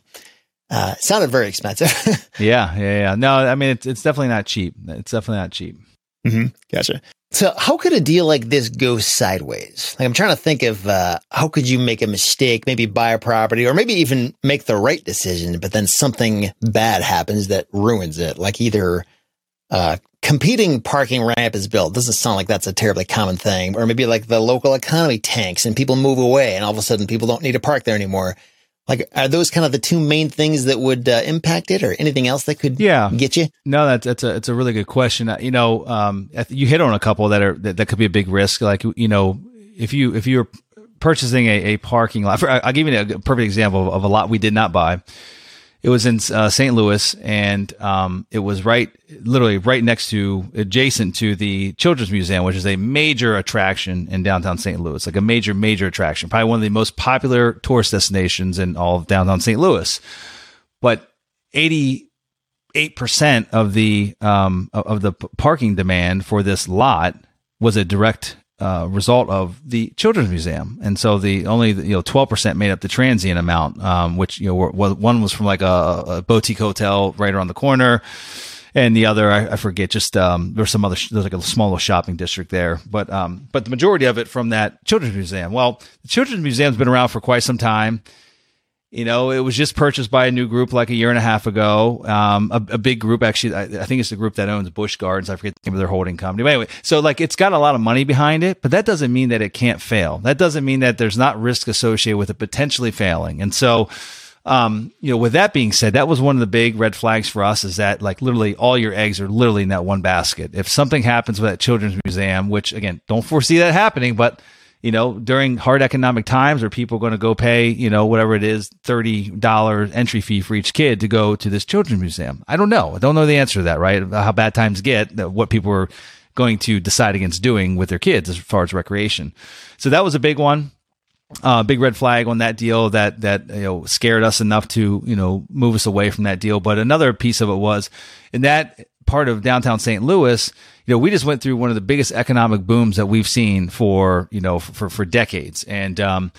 S1: uh, it sounded very expensive.
S2: yeah, yeah, yeah. No, I mean it's it's definitely not cheap. It's definitely not cheap.
S1: Mm-hmm. Gotcha. So how could a deal like this go sideways? Like I'm trying to think of uh, how could you make a mistake, maybe buy a property or maybe even make the right decision, but then something bad happens that ruins it. Like either uh, competing parking ramp is built. Doesn't sound like that's a terribly common thing. Or maybe like the local economy tanks and people move away and all of a sudden people don't need to park there anymore. Like, are those kind of the two main things that would uh, impact it, or anything else that could
S2: yeah.
S1: get you?
S2: No, that's that's a it's a really good question. Uh, you know, um, you hit on a couple that are that, that could be a big risk. Like, you know, if you if you're purchasing a, a parking lot, I'll give you a perfect example of, of a lot we did not buy it was in uh, St. Louis, and um, it was right, literally right next to, adjacent to the Children's Museum, which is a major attraction in downtown St. Louis, like a major, major attraction, probably one of the most popular tourist destinations in all of downtown St. Louis. But eighty-eight percent of the um, of the parking demand for this lot was a direct uh, result of the Children's Museum, and so the only you know twelve percent made up the transient amount, um, which you know were, one was from like a, a, boutique hotel right around the corner, and the other I, I forget. Just um, there's some other there's like a small shopping district there, but um, but the majority of it from that Children's Museum. Well, the Children's Museum's been around for quite some time. You know, it was just purchased by a new group like a year and a half ago. Um, a, a, big group, actually. I, I, think it's the group that owns Busch Gardens. I forget the name of their holding company. But anyway, so like it's got a lot of money behind it, but that doesn't mean that it can't fail. That doesn't mean that there's not risk associated with it potentially failing. And so, um, you know, with that being said, that was one of the big red flags for us is that like literally all your eggs are literally in that one basket. If something happens with that children's museum, which again, don't foresee that happening, but you know, during hard economic times, are people going to go pay, you know, whatever it is, $30 entry fee for each kid to go to this children's museum? I don't know. I don't know the answer to that, right? How bad times get, what people are going to decide against doing with their kids as far as recreation. So that was a big one. Uh, big red flag on that deal that that you know scared us enough to you know move us away from that deal. But another piece of it was in that part of downtown St. Louis, you know, we just went through one of the biggest economic booms that we've seen for, you know, for, for decades. And, um,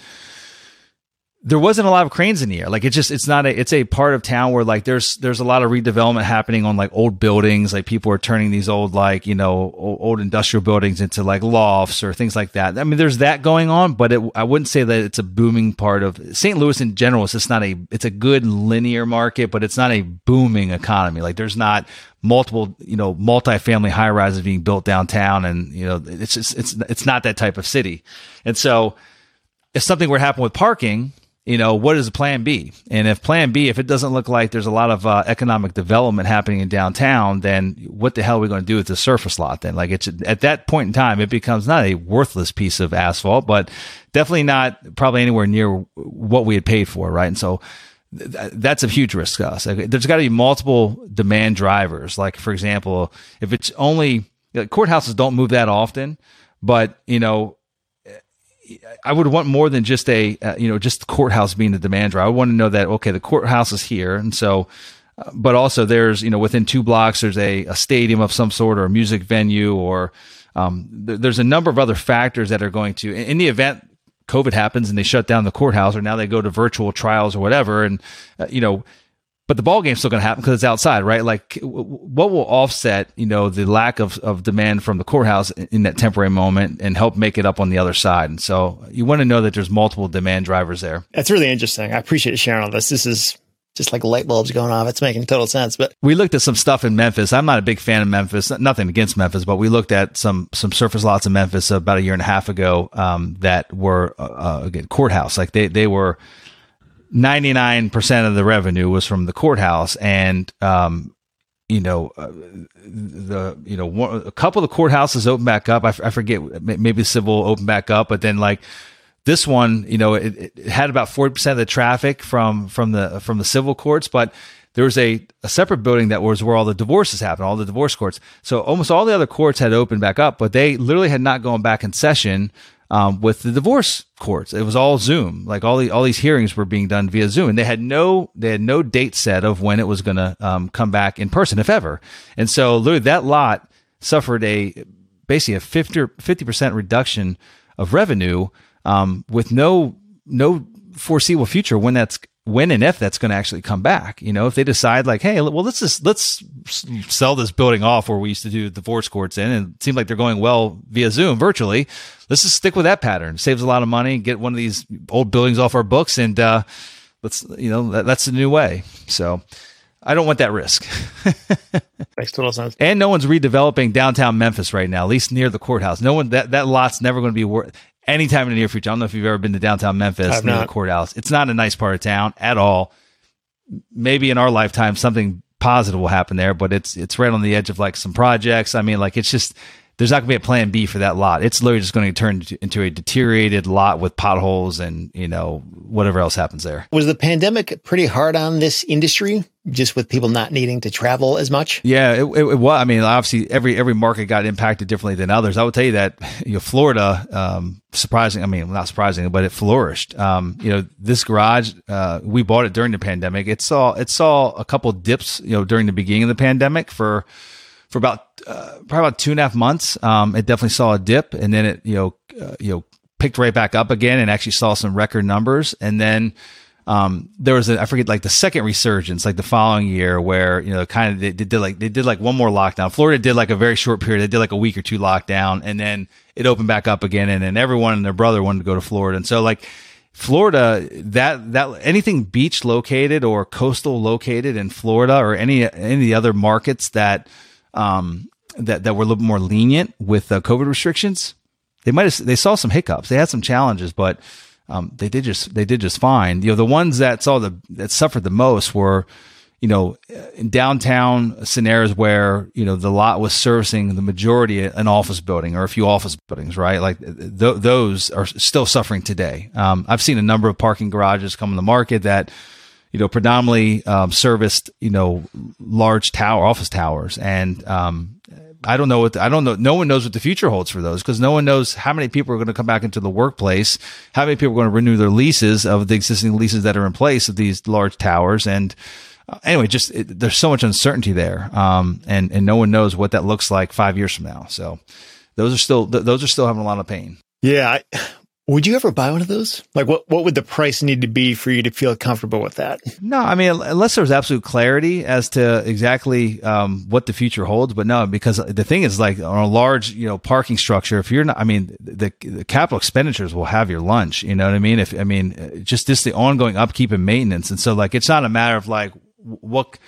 S2: there wasn't a lot of cranes in the air. Like it's just, it's not a, it's a part of town where like there's, there's a lot of redevelopment happening on like old buildings. Like people are turning these old, like, you know, old, industrial buildings into like lofts or things like that. I mean, there's that going on, but it, I wouldn't say that it's a booming part of St. Louis in general. It's just not a, it's a good linear market, but it's not a booming economy. Like there's not multiple, you know, multi-family high rises being built downtown. And, you know, it's just, it's, it's not that type of city. And so if something were to happen with parking, you know, what is plan B? And if plan B, if it doesn't look like there's a lot of uh, economic development happening in downtown, then what the hell are we going to do with the surface lot then? Like it's at that point in time, it becomes not a worthless piece of asphalt, but definitely not probably anywhere near what we had paid for. Right. And so th- that's a huge risk to us. There's got to be multiple demand drivers. Like, for example, if it's only like, courthouses don't move that often, but you know, I would want more than just a uh, you know just the courthouse being the demand driver. I want to know that okay, the courthouse is here, and so, uh, but also there's you know within two blocks there's a, a stadium of some sort or a music venue or um, th- there's a number of other factors that are going to in, in the event COVID happens and they shut down the courthouse or now they go to virtual trials or whatever, and uh, you know but the ball game's still going to happen because it's outside, right? Like, what will offset, you know, the lack of, of demand from the courthouse in that temporary moment and help make it up on the other side? And so you want to know that there's multiple demand drivers there.
S1: That's really interesting. I appreciate sharing all this. This is just like light bulbs going off. It's making total sense. But
S2: we looked at some stuff in Memphis. I'm not a big fan of Memphis. Nothing against Memphis, but we looked at some some surface lots in Memphis about a year and a half ago um, that were uh, uh again courthouse. Like they they were 99% of the revenue was from the courthouse and um, you know uh, the you know one, a couple of the courthouses opened back up I, f- I forget maybe civil opened back up but then like this one, you know, it, it had about 40% of the traffic from, from the, from the civil courts, but there was a, a separate building that was where all the divorces happened, all the divorce courts. So almost all the other courts had opened back up, but they literally had not gone back in session um, with the divorce courts. It was all Zoom. Like all the all these hearings were being done via Zoom, and they had no they had no date set of when it was going to um, come back in person, if ever. And so literally that lot suffered a basically a 50 percent reduction of revenue um, with no no foreseeable future when that's when and if that's going to actually come back. You know, if they decide like, hey, well, let's just let's sell this building off where we used to do divorce courts in, and it seems like they're going well via Zoom virtually. Let's just stick with that pattern. Saves a lot of money. Get one of these old buildings off our books, and uh, let's you know that, that's the new way. So. I don't want that risk.
S1: Makes total sense.
S2: And no one's redeveloping downtown Memphis right now, at least near the courthouse. No one that that lot's never going to be worth anytime in the near future. I don't know if you've ever been to downtown Memphis near the courthouse. It's not a nice part of town at all. Maybe in our lifetime something positive will happen there, but it's it's right on the edge of like some projects. I mean, like it's just there's not going to be a plan B for that lot. It's literally just going to turn into a deteriorated lot with potholes and you know whatever else happens there.
S1: Was the pandemic pretty hard on this industry, just with people not needing to travel as much?
S2: Yeah, it, it, it was. I mean, obviously every every market got impacted differently than others. I would tell you that you know Florida, um, surprising. I mean, not surprising, but it flourished. Um, you know, this garage, uh, we bought it during the pandemic. It saw it saw a couple dips. You know, during the beginning of the pandemic for for about uh, probably about two and a half months. Um, it definitely saw a dip, and then it you know uh, you know picked right back up again, and actually saw some record numbers. And then um, there was a I forget like the second resurgence, like the following year, where you know kind of they, they did like they did like one more lockdown. Florida did like a very short period. They did like a week or two lockdown, and then it opened back up again, and then everyone and their brother wanted to go to Florida, and so like. Florida, that that anything beach located or coastal located in Florida or any any other markets that um, that that were a little more lenient with COVID restrictions. They might have they saw some hiccups. They had some challenges, but um, they did just they did just fine. You know, the ones that saw the that suffered the most were, you know, in downtown scenarios where you know the lot was servicing the majority an office building or a few office buildings, right? Like th- those are still suffering today. Um, I've seen a number of parking garages come on the market that you know, predominantly um, serviced, you know, large tower office towers, and um, I don't know what the, I don't know. No one knows what the future holds for those because no one knows how many people are going to come back into the workplace, how many people are going to renew their leases of the existing leases that are in place of these large towers, and uh, anyway, just it, there's so much uncertainty there, um, and and no one knows what that looks like five years from now. So those are still th- those are still having a lot of pain.
S1: Yeah. I, would you ever buy one of those? Like, what what would the price need to be for you to feel comfortable with that?
S2: No, I mean, unless there's absolute clarity as to exactly um, what the future holds. But no, because the thing is, like on a large, you know, parking structure, if you're not, I mean, the, the capital expenditures will have your lunch. You know what I mean? If I mean, just this, the ongoing upkeep and maintenance, and so like it's not a matter of like what.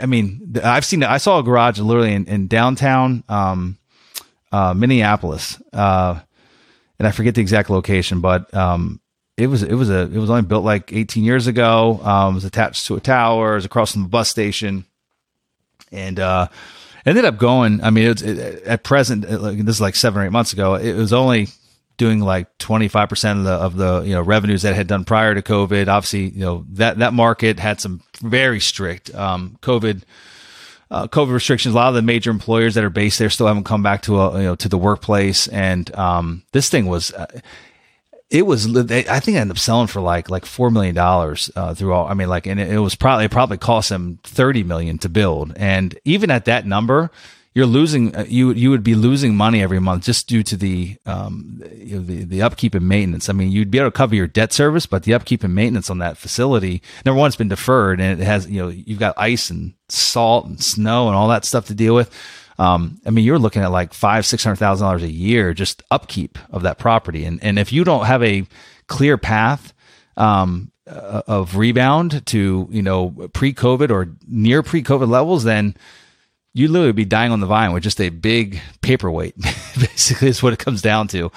S2: I mean, I've seen. I saw a garage literally in, in downtown um, uh, Minneapolis. Uh, and I forget the exact location, but um, it was it was a it was only built like 18 years ago. Um, it was attached to a tower, it was across from the bus station, and uh, ended up going. I mean, it's it, at present, it, like, this is like seven or eight months ago. It was only doing like 25 percent of the of the you know revenues that had done prior to COVID. Obviously, you know that that market had some very strict um, COVID uh, COVID restrictions. A lot of the major employers that are based there still haven't come back to a, you know to the workplace, and um, this thing was. Uh, it was. I think I ended up selling for like like four million dollars uh, through all. I mean, like, and it, it was probably it probably cost them thirty million to build. And even at that number, you're losing. Uh, you you would be losing money every month just due to the um you know, the the upkeep and maintenance. I mean, you'd be able to cover your debt service, but the upkeep and maintenance on that facility, number one, it's been deferred, and it has you know you've got ice and salt and snow and all that stuff to deal with. Um, I mean, you're looking at like five, six hundred thousand dollars a year just upkeep of that property, and and if you don't have a clear path um, uh, of rebound to you know pre-COVID or near pre-COVID levels, then you literally be dying on the vine with just a big paperweight. Basically, is what it comes down to.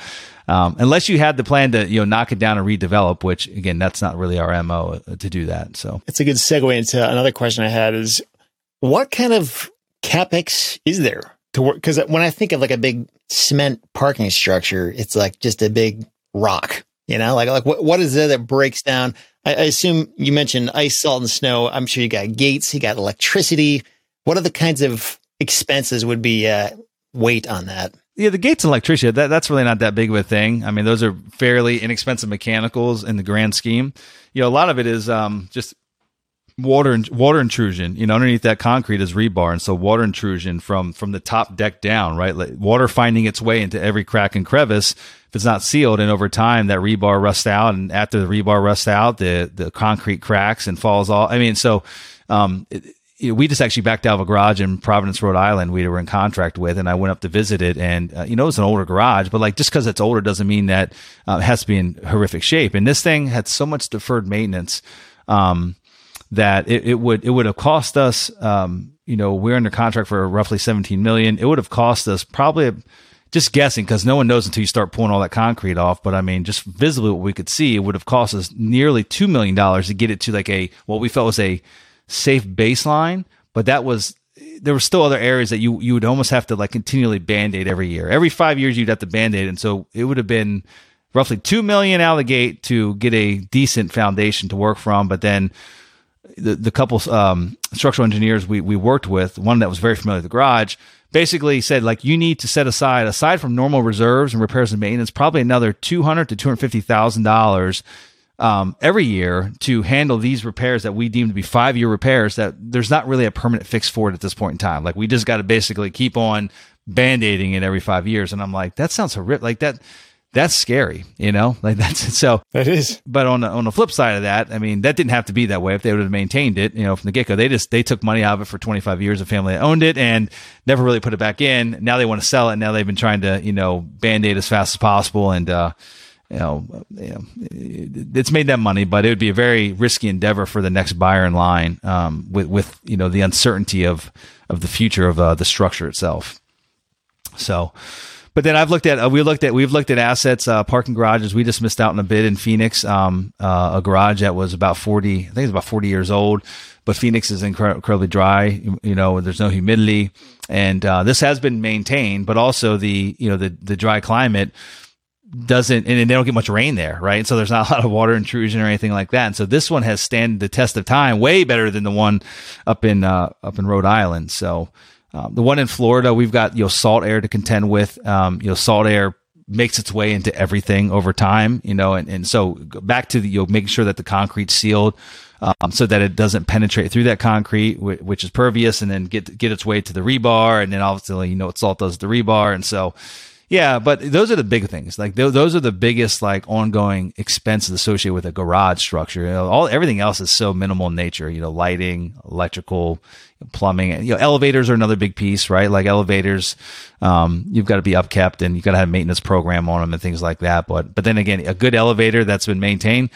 S2: Um, unless you had the plan to you know knock it down and redevelop, which again, that's not really our mo uh, to do that. So
S1: it's a good segue into another question I had: is what kind of capex is there to work? Because when I think of like a big cement parking structure, it's like just a big rock You know, like like what what is there that breaks down? I, I assume you mentioned ice, salt, and snow. I'm sure you got gates, you got electricity. What are the kinds of expenses would be uh, weight on that?
S2: Yeah, the gates and electricity, that, that's really not that big of a thing. I mean, those are fairly inexpensive mechanicals in the grand scheme. You know, a lot of it is um, just water water intrusion. You know, underneath that concrete is rebar, and so water intrusion from from the top deck down, right? Like water finding its way into every crack and crevice if it's not sealed. And over time, that rebar rusts out, and after the rebar rusts out, the the concrete cracks and falls off. I mean, so um, it, you know, we just actually backed out of a garage in Providence, Rhode Island. We were in contract with, and I went up to visit it. And uh, you know, it's an older garage, but like just because it's older doesn't mean that uh, it has to be in horrific shape. And this thing had so much deferred maintenance. Um, that it, it would it would have cost us um, you know we're under contract for roughly 17 million it would have cost us probably just guessing because no one knows until you start pulling all that concrete off but i mean just visibly what we could see it would have cost us nearly $2 million to get it to like a what we felt was a safe baseline but that was there were still other areas that you you would almost have to like continually band-aid every year. Every five years you'd have to band-aid and so it would have been roughly 2 million out of the gate to get a decent foundation to work from but then the, the couple um, structural engineers we, we worked with, one that was very familiar with the garage, basically said like you need to set aside aside from normal reserves and repairs and maintenance, probably another two hundred to two hundred fifty thousand dollars um, every year to handle these repairs that we deem to be five year repairs. That there's not really a permanent fix for it at this point in time. Like we just got to basically keep on band aiding it every five years. And I'm like, that sounds horrific. Like that that's scary, you know, like that's so.
S1: That is.
S2: But on the, on the flip side of that, I mean, that didn't have to be that way if they would have maintained it, you know, from the get go. They just they took money out of it for 25 years. A family that owned it and never really put it back in. Now they want to sell it. Now they've been trying to, you know, band aid as fast as possible and. uh you know, you know, it's made them money, but it would be a very risky endeavor for the next buyer in line, um, with, with, you know, the uncertainty of, of the future of uh, the structure itself. So, but then I've looked at uh, we looked at we've looked at assets, uh, parking garages. We just missed out on a bid in Phoenix, um, uh, a garage that was about forty, I think it's about forty years old. But Phoenix is incredibly dry. You know, there's no humidity, and uh, this has been maintained. But also the you know the the dry climate doesn't and they don't get much rain there, right? So there's not a lot of water intrusion or anything like that. And so this one has stand the test of time way better than the one up in uh, up in Rhode Island. So um, the one in Florida, we've got you know salt air to contend with. Um, you know, salt air makes its way into everything over time. You know, and, and so back to the, you know making sure that the concrete's sealed. Um, so that it doesn't penetrate through that concrete, which is pervious, and then get get its way to the rebar, and then obviously you know what salt does to the rebar, and so yeah, but those are the big things. Like th- those are the biggest like ongoing expenses associated with a garage structure. You know, all everything else is so minimal in nature. You know, lighting, electrical, plumbing. You know, elevators are another big piece, right? Like elevators, um, you've got to be upkept and you've got to have a maintenance program on them and things like that. But but then again, a good elevator that's been maintained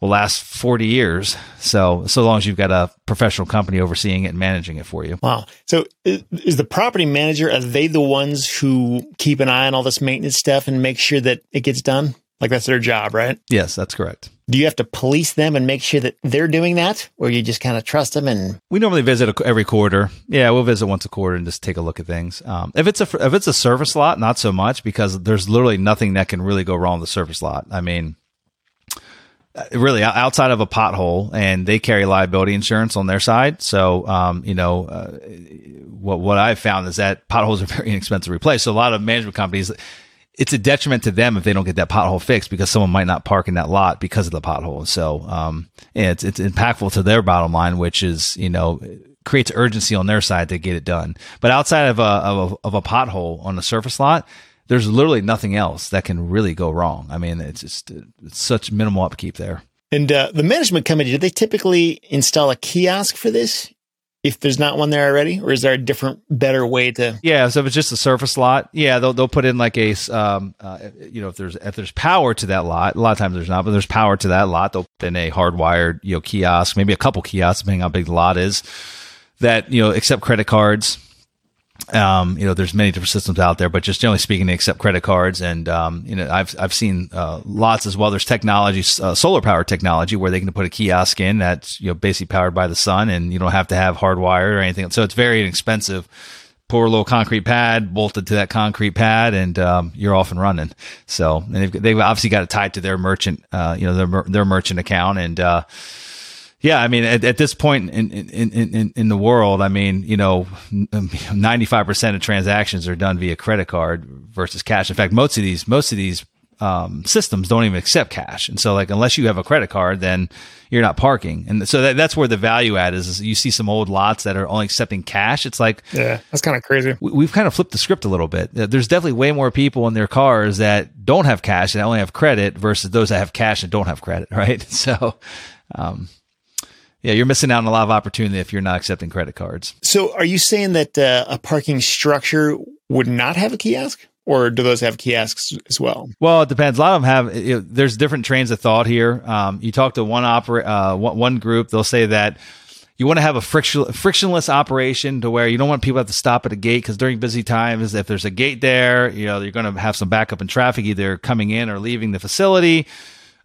S2: will last 40 years. So, so long as you've got a professional company overseeing it and managing it for you.
S1: Wow. So is the property manager, are they the ones who keep an eye on all this maintenance stuff and make sure that it gets done? Like that's their job, right?
S2: Yes, that's correct.
S1: Do you have to police them and make sure that they're doing that, or you just kind of trust them? And
S2: we normally visit every quarter. Yeah, we'll visit once a quarter and just take a look at things. Um, if it's a if it's a surface lot, not so much because there's literally nothing that can really go wrong with the surface lot. I mean, really outside of a pothole and they carry liability insurance on their side. So, um, you know, uh, what, what I've found is that potholes are very inexpensive to replace. So a lot of management companies, it's a detriment to them if they don't get that pothole fixed because someone might not park in that lot because of the pothole. So, um, it's, it's impactful to their bottom line, which is, you know, creates urgency on their side to get it done. But outside of a, of a, of a pothole on a surface lot, there's literally nothing else that can really go wrong. I mean, it's just it's such minimal upkeep there.
S1: And uh, the management committee, do they typically install a kiosk for this? If there's not one there already, or is there a different, better way to?
S2: Yeah, so if it's just a surface lot, yeah, they'll they'll put in like a, um, uh, you know, if there's if there's power to that lot, a lot of times there's not, but there's power to that lot, they'll put in a hardwired, you know, kiosk, maybe a couple kiosks, depending on how big the lot is, that you know accept credit cards um, you know, there's many different systems out there, but just generally speaking, they accept credit cards. And, um, you know, I've, I've seen, uh, lots as well. There's technology, uh, solar power technology where they can put a kiosk in that's, you know, basically powered by the sun and you don't have to have hardwired or anything. So it's very inexpensive pour a little concrete pad, bolted to that concrete pad, and um, you're off and running. So, and they've, they've obviously got it tied to their merchant, uh, you know, their their merchant account, and uh, yeah, I mean, at, at this point in, in, in, in the world, I mean, you know, 95% of transactions are done via credit card versus cash. In fact, most of these, most of these um, systems don't even accept cash. And so like, unless you have a credit card, then you're not parking. And so that, that's where the value add is, is, you see some old lots that are only accepting cash. It's like,
S3: yeah, that's kind of crazy.
S2: We, have kind of flipped the script a little bit. There's definitely way more people in their cars that don't have cash and only have credit versus those that have cash and don't have credit. Right. So, um, yeah, you're missing out on a lot of opportunity if you're not accepting credit cards.
S3: So, are you saying that uh, a parking structure would not have a kiosk? Or do those have kiosks as well?
S2: Well, it depends. A lot of them have. You know, there's different trains of thought here. Um, you talk to one opera, uh, one group, they'll say that you want to have a friction, frictionless operation to where you don't want people to have to stop at a gate because during busy times, if there's a gate there, you know you're going to have some backup in traffic, either coming in or leaving the facility.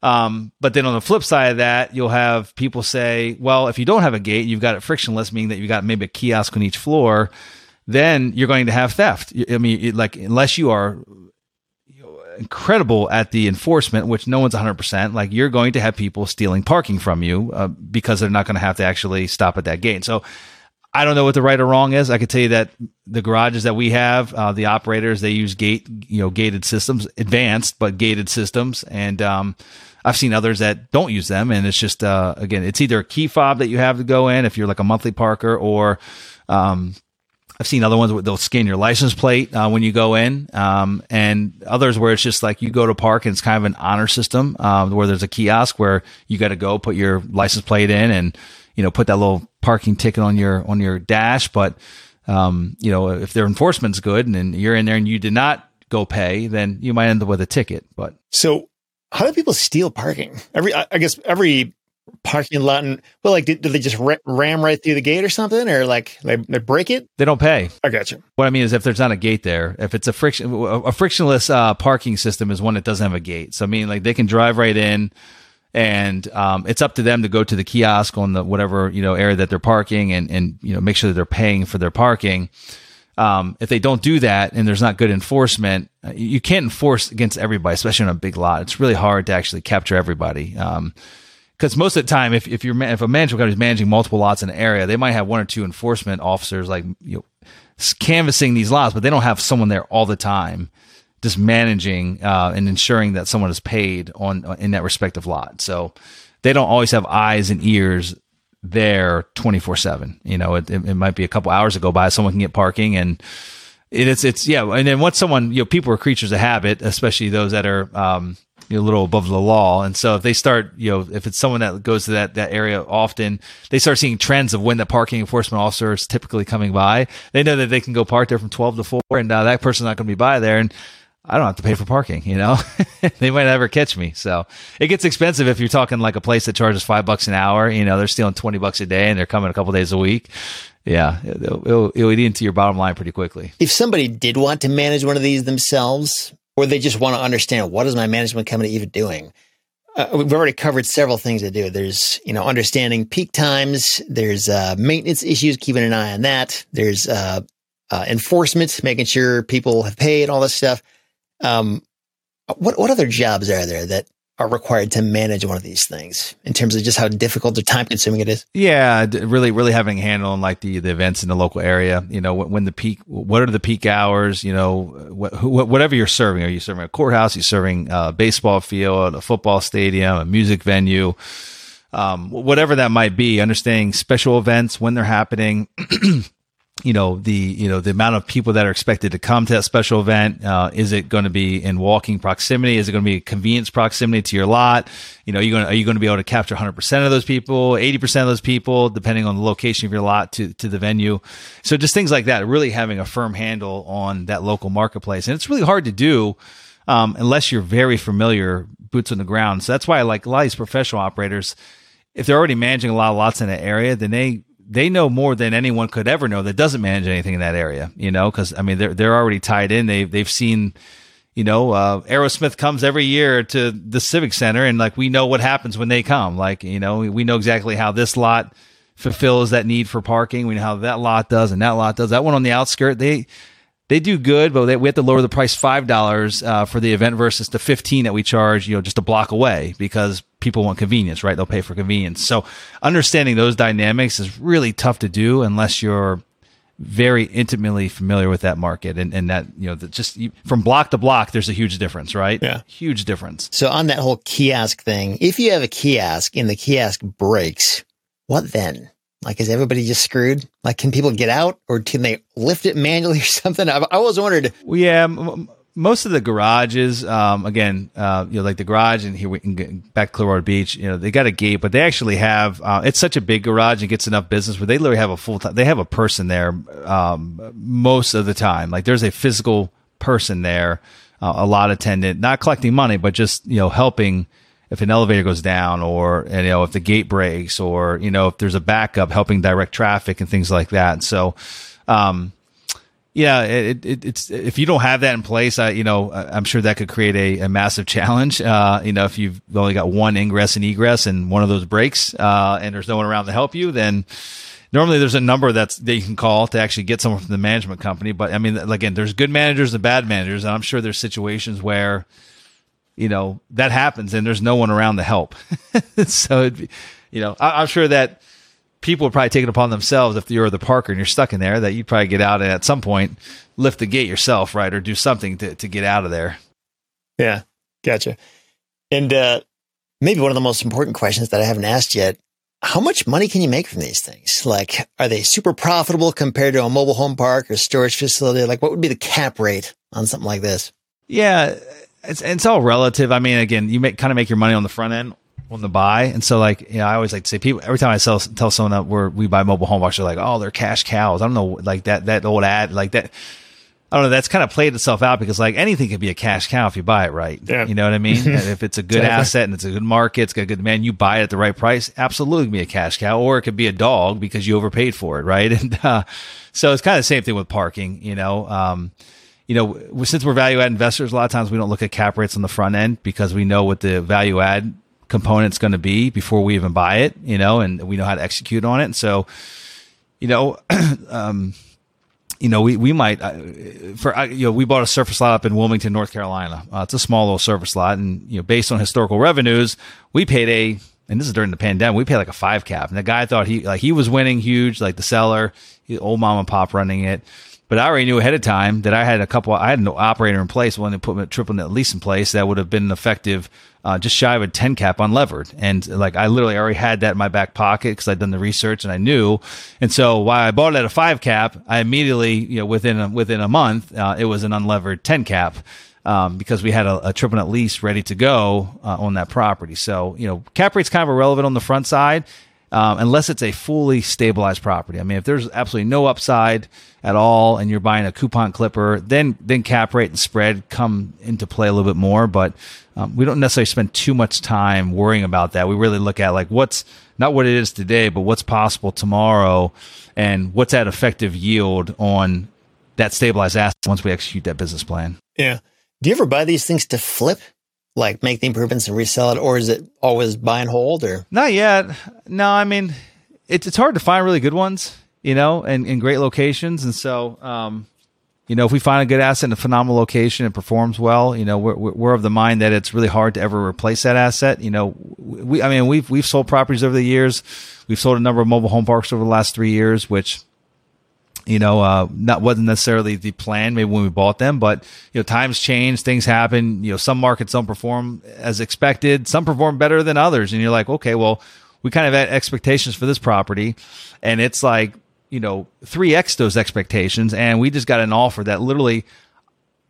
S2: Um, but then on the flip side of that, you'll have people say, well, if you don't have a gate, you've got it frictionless, meaning that you've got maybe a kiosk on each floor, then you're going to have theft. I mean, it, like, unless you are incredible at the enforcement, which no one's 100%, like you're going to have people stealing parking from you uh, because they're not going to have to actually stop at that gate. So I don't know what the right or wrong is. I could tell you that the garages that we have, uh, the operators, they use gate, you know, gated systems, advanced, but gated systems. And, um, I've seen others that don't use them, and it's just uh, again, it's either a key fob that you have to go in if you're like a monthly parker, or um, I've seen other ones where they'll scan your license plate uh, when you go in, um, and others where it's just like you go to park and it's kind of an honor system um, where there's a kiosk where you got to go put your license plate in and you know put that little parking ticket on your on your dash. But um, you know if their enforcement's good and, and you're in there and you did not go pay, then you might end up with a ticket. But
S3: so how do people steal parking? Every, I guess every parking lot and well, like, do, do they just ram right through the gate or something, or like they, they break it?
S2: They don't pay.
S3: I got you.
S2: What I mean is, if there's not a gate there, if it's a friction, a frictionless uh, parking system is one that doesn't have a gate. So I mean, like they can drive right in, and um, it's up to them to go to the kiosk on the whatever you know area that they're parking and and you know make sure that they're paying for their parking. Um, if they don't do that and there's not good enforcement, uh, you can't enforce against everybody, especially on a big lot. It's really hard to actually capture everybody. Um, because most of the time, if, if you're if a management company is managing multiple lots in an area, they might have one or two enforcement officers like you know canvassing these lots, but they don't have someone there all the time, just managing uh, and ensuring that someone is paid on in that respective lot. So they don't always have eyes and ears there 24 7. You know, it, it, it, might be a couple hours to go by, someone can get parking and it's, it's, yeah. And then once someone, you know, people are creatures of habit, especially those that are, um, you know, a little above the law. And so if they start, you know, if it's someone that goes to that, that area often, they start seeing trends of when the parking enforcement officer is typically coming by. They know that they can go park there from 12 to 4 and uh, that person's not going to be by there. And I don't have to pay for parking, you know, they might never catch me. So it gets expensive if you're talking like a place that charges five bucks an hour, you know, they're stealing 20 bucks a day and they're coming a couple days a week. Yeah. It'll, it'll, eat into your bottom line pretty quickly.
S1: If somebody did want to manage one of these themselves, or they just want to understand what is my management company even doing? Uh, we've already covered several things to do. There's, you know, understanding peak times. There's uh, maintenance issues, keeping an eye on that. There's uh, uh enforcement, making sure people have paid, all this stuff. Um, what what other jobs are there that are required to manage one of these things in terms of just how difficult or time consuming it is?
S2: Yeah, really, really having a handle on like the, the events in the local area. You know, when, the peak, what are the peak hours? You know, wh- whatever you're serving. Are you serving a courthouse? Are you serving a baseball field, a football stadium, a music venue? Um, whatever that might be, understanding special events when they're happening. you know the you know the amount of people that are expected to come to that special event uh, is it going to be in walking proximity? Is it going to be convenience proximity to your lot? You know are you going to, are you going to be able to capture 100% of those people 80% of those people depending on the location of your lot to to the venue? So just things like that really having a firm handle on that local marketplace. And it's really hard to do um, unless you're very familiar boots on the ground. So that's why I like a lot of these professional operators if they're already managing a lot of lots in an area then they they know more than anyone could ever know that doesn't manage anything in that area, you know, because I mean they're they're already tied in. They've they've seen, you know, uh, Aerosmith comes every year to the Civic Center, and like we know what happens when they come. Like you know, we know exactly how this lot fulfills that need for parking. We know how that lot does and that lot does. That one on the outskirt, they they do good, but they, we have to lower the price five dollars uh, for the event versus the fifteen that we charge. You know, just a block away because people want convenience, right? They'll pay for convenience. So understanding those dynamics is really tough to do unless you're very intimately familiar with that market and, and that you know that just from block to block there's a huge difference right
S3: yeah
S2: huge difference
S1: so on that whole kiosk thing if you have a kiosk and the kiosk breaks what then like, is everybody just screwed? Like, can people get out or can they lift it manually or something? I've, I always wondered.
S2: Well, yeah, m- most of the garages, um, again, uh, you know, like the garage and here we can get back to Clearwater Beach, you know, they got a gate, but they actually have, uh, it's such a big garage and gets enough business where they literally have a full time, they have a person there, um, most of the time. Like there's a physical person there, uh, a lot attendant, not collecting money, but just, you know, helping, if an elevator goes down or you know if the gate breaks or you know if there's a backup helping direct traffic and things like that. So um, yeah it, it, it's if you don't have that in place I, you know i'm sure that could create a, a massive challenge. Uh, you know if you've only got one ingress and egress and one of those breaks uh, and there's no one around to help you then normally there's a number that's that you can call to actually get someone from the management company. But i mean again there's good managers and bad managers and i'm sure there's situations where you know, that happens and there's no one around to help. so, you know, I, am sure that people would probably take it upon themselves if you're the parker and you're stuck in there that you'd probably get out and at some point lift the gate yourself, right? Or do something to, to get out of there.
S1: Yeah. Gotcha. And, uh, maybe one of the most important questions that I haven't asked yet. How much money can you make from these things? Like, are they super profitable compared to a mobile home park or storage facility? Like, what would be the cap rate on something like this?
S2: Yeah, it's it's all relative. I mean, again, you make kind of make your money on the front end on the buy, and so like you know, I always like to say people every time I sell tell someone that we're we buy mobile home parks, they're like, oh, they're cash cows. I don't know, like that that old ad like that. I don't know. That's kind of played itself out because like anything could be a cash cow if you buy it right.
S3: Yeah.
S2: You know what I mean? if it's a good asset and it's a good market, it's got a good demand, you buy it at the right price, absolutely be a cash cow. Or it could be a dog because you overpaid for it, right? And uh, so it's kind of the same thing with parking. You know, um, you know, since we're value add investors, a lot of times we don't look at cap rates on the front end because we know what the value add component's going to be before we even buy it, you know, and we know how to execute on it. And so, you know, um, you know, we, we might, uh, for, uh, you know, we bought a surface lot up in Wilmington, North Carolina. Uh, it's a small little surface lot. And, you know, based on historical revenues, we paid a, and this is during the pandemic, we paid like a five cap. And the guy thought he, like, he was winning huge, like the seller, old mom and pop running it. But I already knew ahead of time that I had a couple. I had an operator in place when to put a triple net lease in place that would have been effective, uh, just shy of a ten cap unlevered. And like I literally already had that in my back pocket because I'd done the research and I knew. And so while I bought it at a five cap, I immediately, you know, within a, within a month, uh, it was an unlevered ten cap. Um, because we had a, a, triple net lease ready to go uh, on that property. So, you know, cap rate's kind of irrelevant on the front side um, unless it's a fully stabilized property. I mean, if there's absolutely no upside at all and you're buying a coupon clipper, then then cap rate and spread come into play a little bit more. But um, we don't necessarily spend too much time worrying about that. We really look at like what's not what it is today, but what's possible tomorrow, and what's that effective yield on that stabilized asset once we execute that business plan.
S1: Yeah. Do you ever buy these things to flip? Like make the improvements and resell it, or is it always buy and hold? Or
S2: not yet? No, I mean it's it's hard to find really good ones, you know, and in great locations. And so, um, you know, if we find a good asset in a phenomenal location and performs well, you know, we're we're of the mind that it's really hard to ever replace that asset. You know, we I mean we've we've sold properties over the years. We've sold a number of mobile home parks over the last three years, which you know, uh, not wasn't necessarily the plan maybe when we bought them, but you know, times change, things happen. You know, some markets don't perform as expected, some perform better than others, and you're like, okay, well, we kind of had expectations for this property, and it's like you know, three x those expectations, and we just got an offer that literally.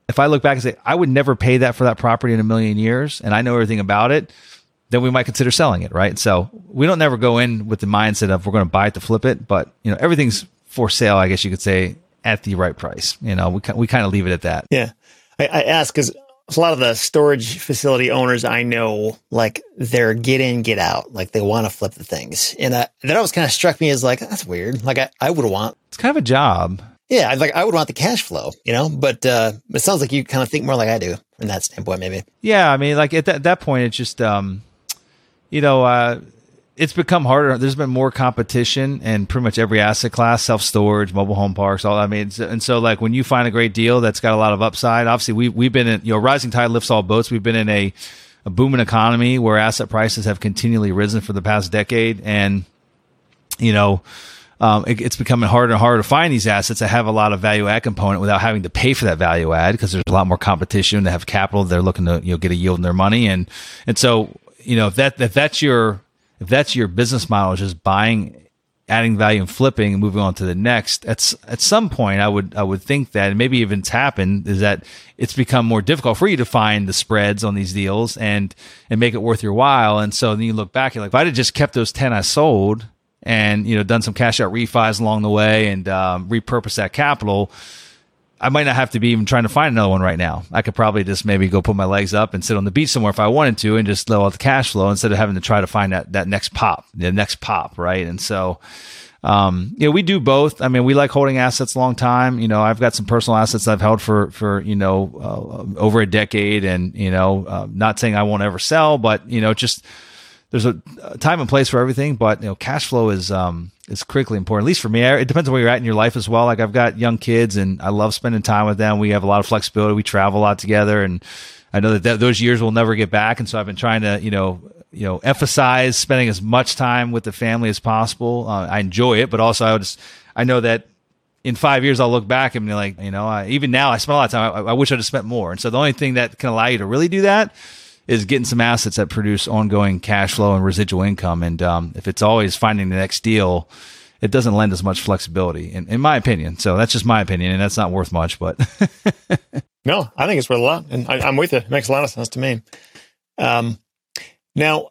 S2: If I look back and say I would never pay that for that property in a million years, and I know everything about it, then we might consider selling it, right? So we don't never go in with the mindset of we're going to buy it to flip it, but you know everything's for sale, I guess you could say, at the right price. You know, we we kind of leave it at that.
S1: Yeah, I, I ask because a lot of the storage facility owners I know, like they're get in, get out, like they want to flip the things, and uh, that always kind of struck me as like that's weird. Like I, I would want
S2: it's kind of a job.
S1: Yeah, like I would want the cash flow, you know. But uh, it sounds like you kind of think more like I do from that standpoint, maybe.
S2: Yeah, I mean, like at that, that point, it's just, um, you know, uh, it's become harder. There's been more competition in pretty much every asset class, self storage, mobile home parks, all. I mean, and so like when you find a great deal that's got a lot of upside, obviously we we've been in you know rising tide lifts all boats. We've been in a a booming economy where asset prices have continually risen for the past decade, and you know. Um, it, it's becoming harder and harder to find these assets that have a lot of value add component without having to pay for that value add because there's a lot more competition. They have capital. They're looking to you know get a yield in their money, and and so you know if that if that's your if that's your business model, just buying, adding value and flipping and moving on to the next, at, at some point, I would, I would think that, and maybe even it's happened, is that it's become more difficult for you to find the spreads on these deals and, and make it worth your while. And so then you look back, you're like, if I'd have just kept those 10 I sold and, you know, done some cash out refis along the way and, um, repurpose that capital, I might not have to be even trying to find another one right now. I could probably just maybe go put my legs up and sit on the beach somewhere if I wanted to and just let out the cash flow instead of having to try to find that, that next pop, the next pop, right? And so, um, you know, we do both. I mean, we like holding assets a long time. You know, I've got some personal assets I've held for, for, you know, uh, over a decade and, you know, uh, not saying I won't ever sell, but, you know, just, there's a, time and place for everything, but, you know, cash flow is, um, is critically important. At least for me, it depends on where you're at in your life as well. Like I've got young kids, and I love spending time with them. We have a lot of flexibility. We travel a lot together, and I know that, that those years will never get back. And so I've been trying to, you know, you know, emphasize spending as much time with the family as possible. Uh, I enjoy it, but also I just I know that in five years I'll look back and be like, you know, I, even now I spend a lot of time. I, I wish I'd have spent more. And so the only thing that can allow you to really do that is getting some assets that produce ongoing cash flow and residual income. And um, if it's always finding the next deal, it doesn't lend as much flexibility, in, in my opinion. So that's just my opinion, and that's not worth much. But
S1: no, I think it's worth a lot, and I, am with you. It makes a lot of sense to me. Um, now,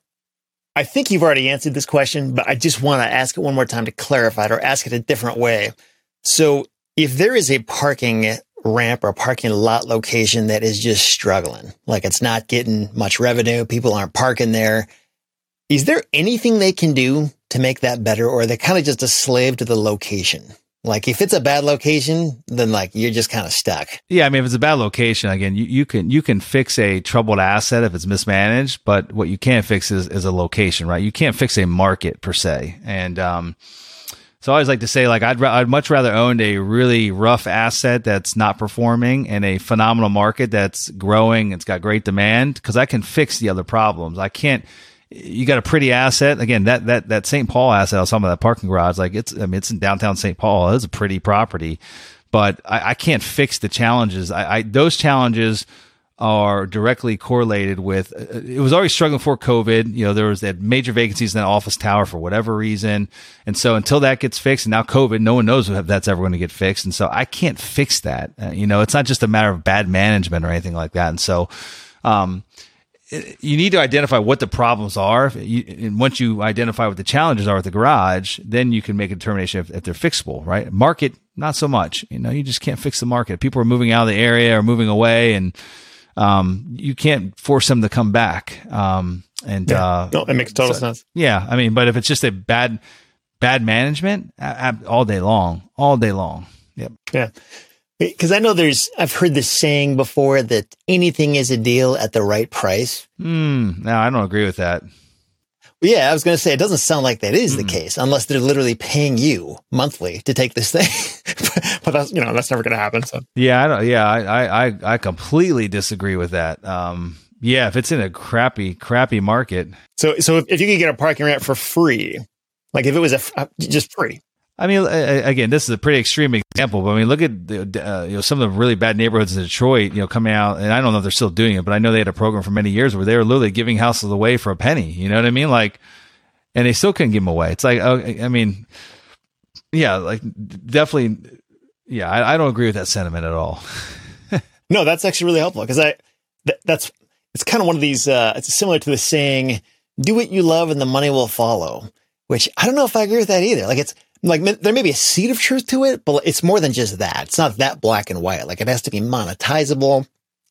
S1: I think you've already answered this question, but I just want to ask it one more time to clarify it or ask it a different way. So, if there is a parking ramp or parking lot location that is just struggling, like it's not getting much revenue, people aren't parking there. Is there anything they can do to make that better, or are they kind of just a slave to the location? Like if it's a bad location, then like you're just kind of stuck.
S2: Yeah, I mean if it's a bad location, again, you, you can you can fix a troubled asset if it's mismanaged, but what you can't fix is, is a location, right? You can't fix a market per se. And um so I always like to say, like, I'd, I'd much rather own a really rough asset that's not performing in a phenomenal market that's growing. It's got great demand because I can fix the other problems. I can't, you got a pretty asset. Again, that, that, that St. Paul asset, I was talking about that parking garage. Like it's, I mean, it's in downtown St. Paul. It's a pretty property, but I, I can't fix the challenges. I, I, those challenges, are directly correlated with uh, it was already struggling for covid you know there was that major vacancies in that office tower for whatever reason and so until that gets fixed and now covid no one knows if that's ever going to get fixed and so i can't fix that uh, you know it's not just a matter of bad management or anything like that and so um, you need to identify what the problems are. And once you identify what the challenges are with the garage, then you can make a determination if, if, they're fixable, right? Market, not so much. You know, you just can't fix the market. People are moving out of the area or moving away and, um, you can't force them to come back. Um, and
S1: yeah. uh, no, that makes total so, sense.
S2: Yeah, I mean, but if it's just a bad bad management, all day long, all day long. Yep.
S1: Yeah. Because I know there's, I've heard this saying before that anything is a deal at the right price.
S2: Hmm. no, I don't agree with that.
S1: Yeah, I was going to say it doesn't sound like that is mm the case unless they're literally paying you monthly to take this thing. but that's you know that's never going to happen. So
S2: yeah, I don't. Yeah, I I I completely disagree with that. Um, yeah, if it's in a crappy crappy market.
S1: So so if, if you could get a parking ramp for free, like if it was a uh, just free,
S2: I mean, again, this is a pretty extreme example, but I mean, look at the, uh, you know some of the really bad neighborhoods in Detroit. You know, coming out, and I don't know if they're still doing it, but I know they had a program for many years where they were literally giving houses away for a penny. You know what I mean? Like, and they still couldn't give them away. It's like, oh, I mean, yeah, like definitely, yeah. I, I don't agree with that sentiment at all.
S1: no, that's actually really helpful because I th- that's it's kind of one of these. Uh, it's similar to the saying, "Do what you love, and the money will follow." Which I don't know if I agree with that either. Like it's like there may be a seed of truth to it, but it's more than just that. It's not that black and white. Like it has to be monetizable,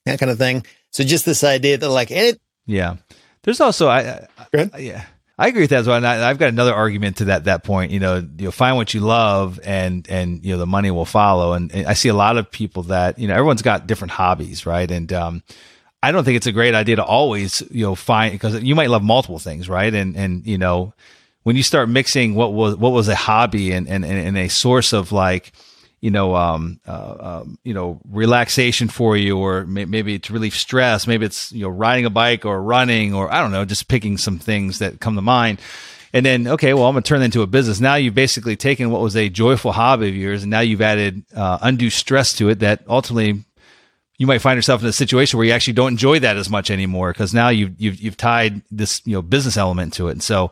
S1: that kind of thing. So just this idea that like it.
S2: Yeah. There's also, I, I yeah, I agree with that as well. And I, have got another argument to that, that point, you know, you'll find what you love and, and, you know, the money will follow. And, and I see a lot of people that, you know, everyone's got different hobbies, right? And, um, I don't think it's a great idea to always, you know, find because you might love multiple things, right? And and you know, when you start mixing what was what was a hobby and and, and a source of like you know, um, uh, um, you know, relaxation for you, or may- maybe it's relief stress. Maybe it's you know riding a bike or running, or I don't know, just picking some things that come to mind. And then, okay, well, I'm going to turn that into a business. Now you've basically taken what was a joyful hobby of yours, and now you've added uh, undue stress to it that ultimately you might find yourself in a situation where you actually don't enjoy that as much anymore because now you've, you've, you've tied this, you know, business element to it. And so,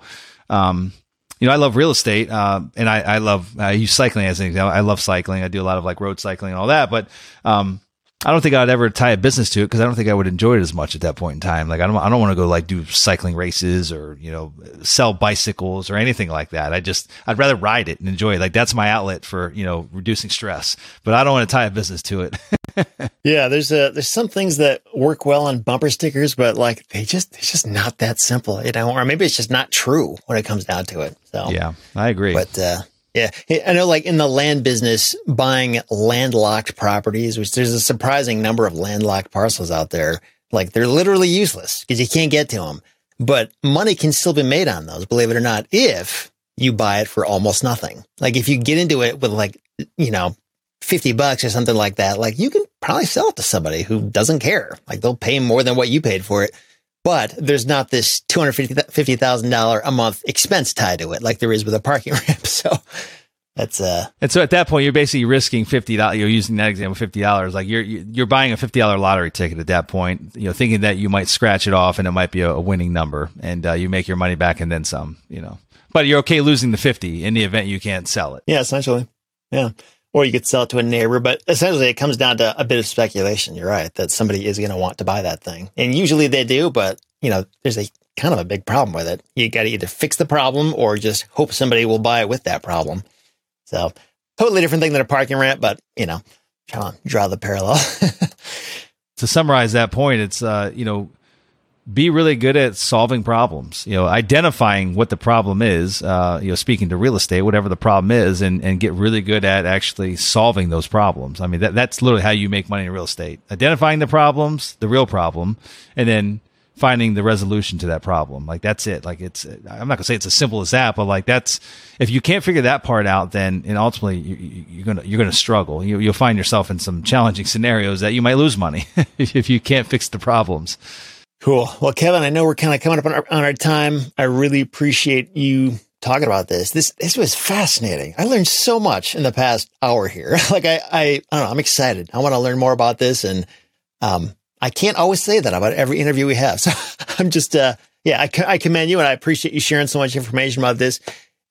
S2: um, you know, I love real estate, uh, and I, I love, I use cycling as an example. I love cycling. I do a lot of like road cycling and all that, but, um, I don't think I'd ever tie a business to it because I don't think I would enjoy it as much at that point in time. Like I don't, I don't want to go like do cycling races or you know sell bicycles or anything like that. I just, I'd rather ride it and enjoy it. Like that's my outlet for you know reducing stress. But I don't want to tie a business to it.
S1: yeah, there's a there's some things that work well on bumper stickers, but like they just it's just not that simple, you know, or maybe it's just not true when it comes down to it. So
S2: yeah, I agree.
S1: But uh, yeah, I know. Like in the land business, buying landlocked properties, which there's a surprising number of landlocked parcels out there. Like they're literally useless because you can't get to them. But money can still be made on those, believe it or not, if you buy it for almost nothing. Like if you get into it with like, you know, 50 bucks or something like that, like you can probably sell it to somebody who doesn't care. Like they'll pay more than what you paid for it. But there's not this $250,000 a month expense tied to it like there is with a parking ramp. So that's uh
S2: and so at that point you're basically risking fifty dollars. You're using that example, fifty dollars. Like you're you're buying a fifty dollar lottery ticket at that point. You know, thinking that you might scratch it off and it might be a, a winning number, and uh, you make your money back and then some. You know, but you're okay losing the fifty in the event you can't sell it.
S1: Yeah, essentially. Yeah or you could sell it to a neighbor. But essentially, it comes down to a bit of speculation. You're right that somebody is going to want to buy that thing, and usually they do. But you know, there's a kind of a big problem with it. You got to either fix the problem or just hope somebody will buy it with that problem. So, totally different thing than a parking ramp, but you know, trying to draw the parallel.
S2: to summarize that point, it's uh, you know be really good at solving problems. You know, identifying what the problem is. Uh, you know, speaking to real estate, whatever the problem is, and and get really good at actually solving those problems. I mean, that that's literally how you make money in real estate: identifying the problems, the real problem, and then finding the resolution to that problem. Like that's it. Like it's. I'm not gonna say it's as simple as that, but like that's if you can't figure that part out, then and ultimately you, are gonna you're gonna struggle. You, you'll find yourself in some challenging scenarios that you might lose money if you can't fix the problems.
S1: Cool. Well, Kevin, I know we're kind of coming up on our, on our time. I really appreciate you talking about this. This this was fascinating. I learned so much in the past hour here. like I, I I don't know. I'm excited. I want to learn more about this, and um, I can't always say that about every interview we have. So I'm just uh, yeah, I, I commend you, and I appreciate you sharing so much information about this.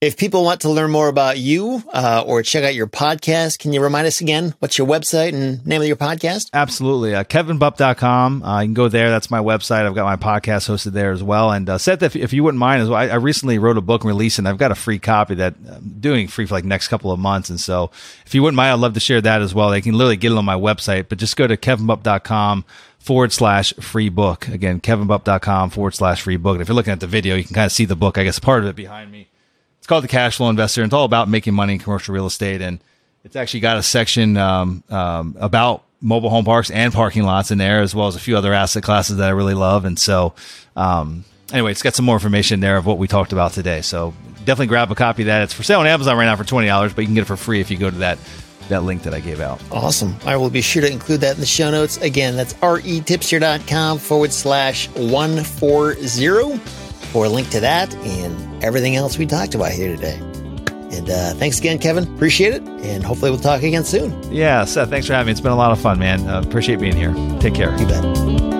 S1: If people want to learn more about you uh, or check out your podcast, can you remind us again what's your website and name of your podcast?
S2: Absolutely. Uh, KevinBupp.com. Uh, you can go there. That's my website. I've got my podcast hosted there as well. And uh, Seth, if, if you wouldn't mind as well, I, I recently wrote a book and released and I've got a free copy that I'm doing free for like next couple of months. And so if you wouldn't mind, I'd love to share that as well. They can literally get it on my website, but just go to KevinBupp.com forward slash free book. Again, kevinbupp.com forward slash free book. And if you're looking at the video, you can kind of see the book, I guess, part of it behind me. It's called the Cash Flow Investor. And it's all about making money in commercial real estate. And it's actually got a section um, um, about mobile home parks and parking lots in there, as well as a few other asset classes that I really love. And so, um, anyway, it's got some more information there of what we talked about today. So definitely grab a copy of that. It's for sale on Amazon right now for twenty dollars, but you can get it for free if you go to that that link that I gave out.
S1: Awesome. I will be sure to include that in the show notes. Again, that's retipster.com forward slash 140 for a link to that and everything else we talked about here today. And uh, thanks again, Kevin. Appreciate it. And hopefully we'll talk again soon.
S2: Yeah, Seth, thanks for having me. It's been a lot of fun, man. Uh, appreciate being here. Take care.
S1: You bet.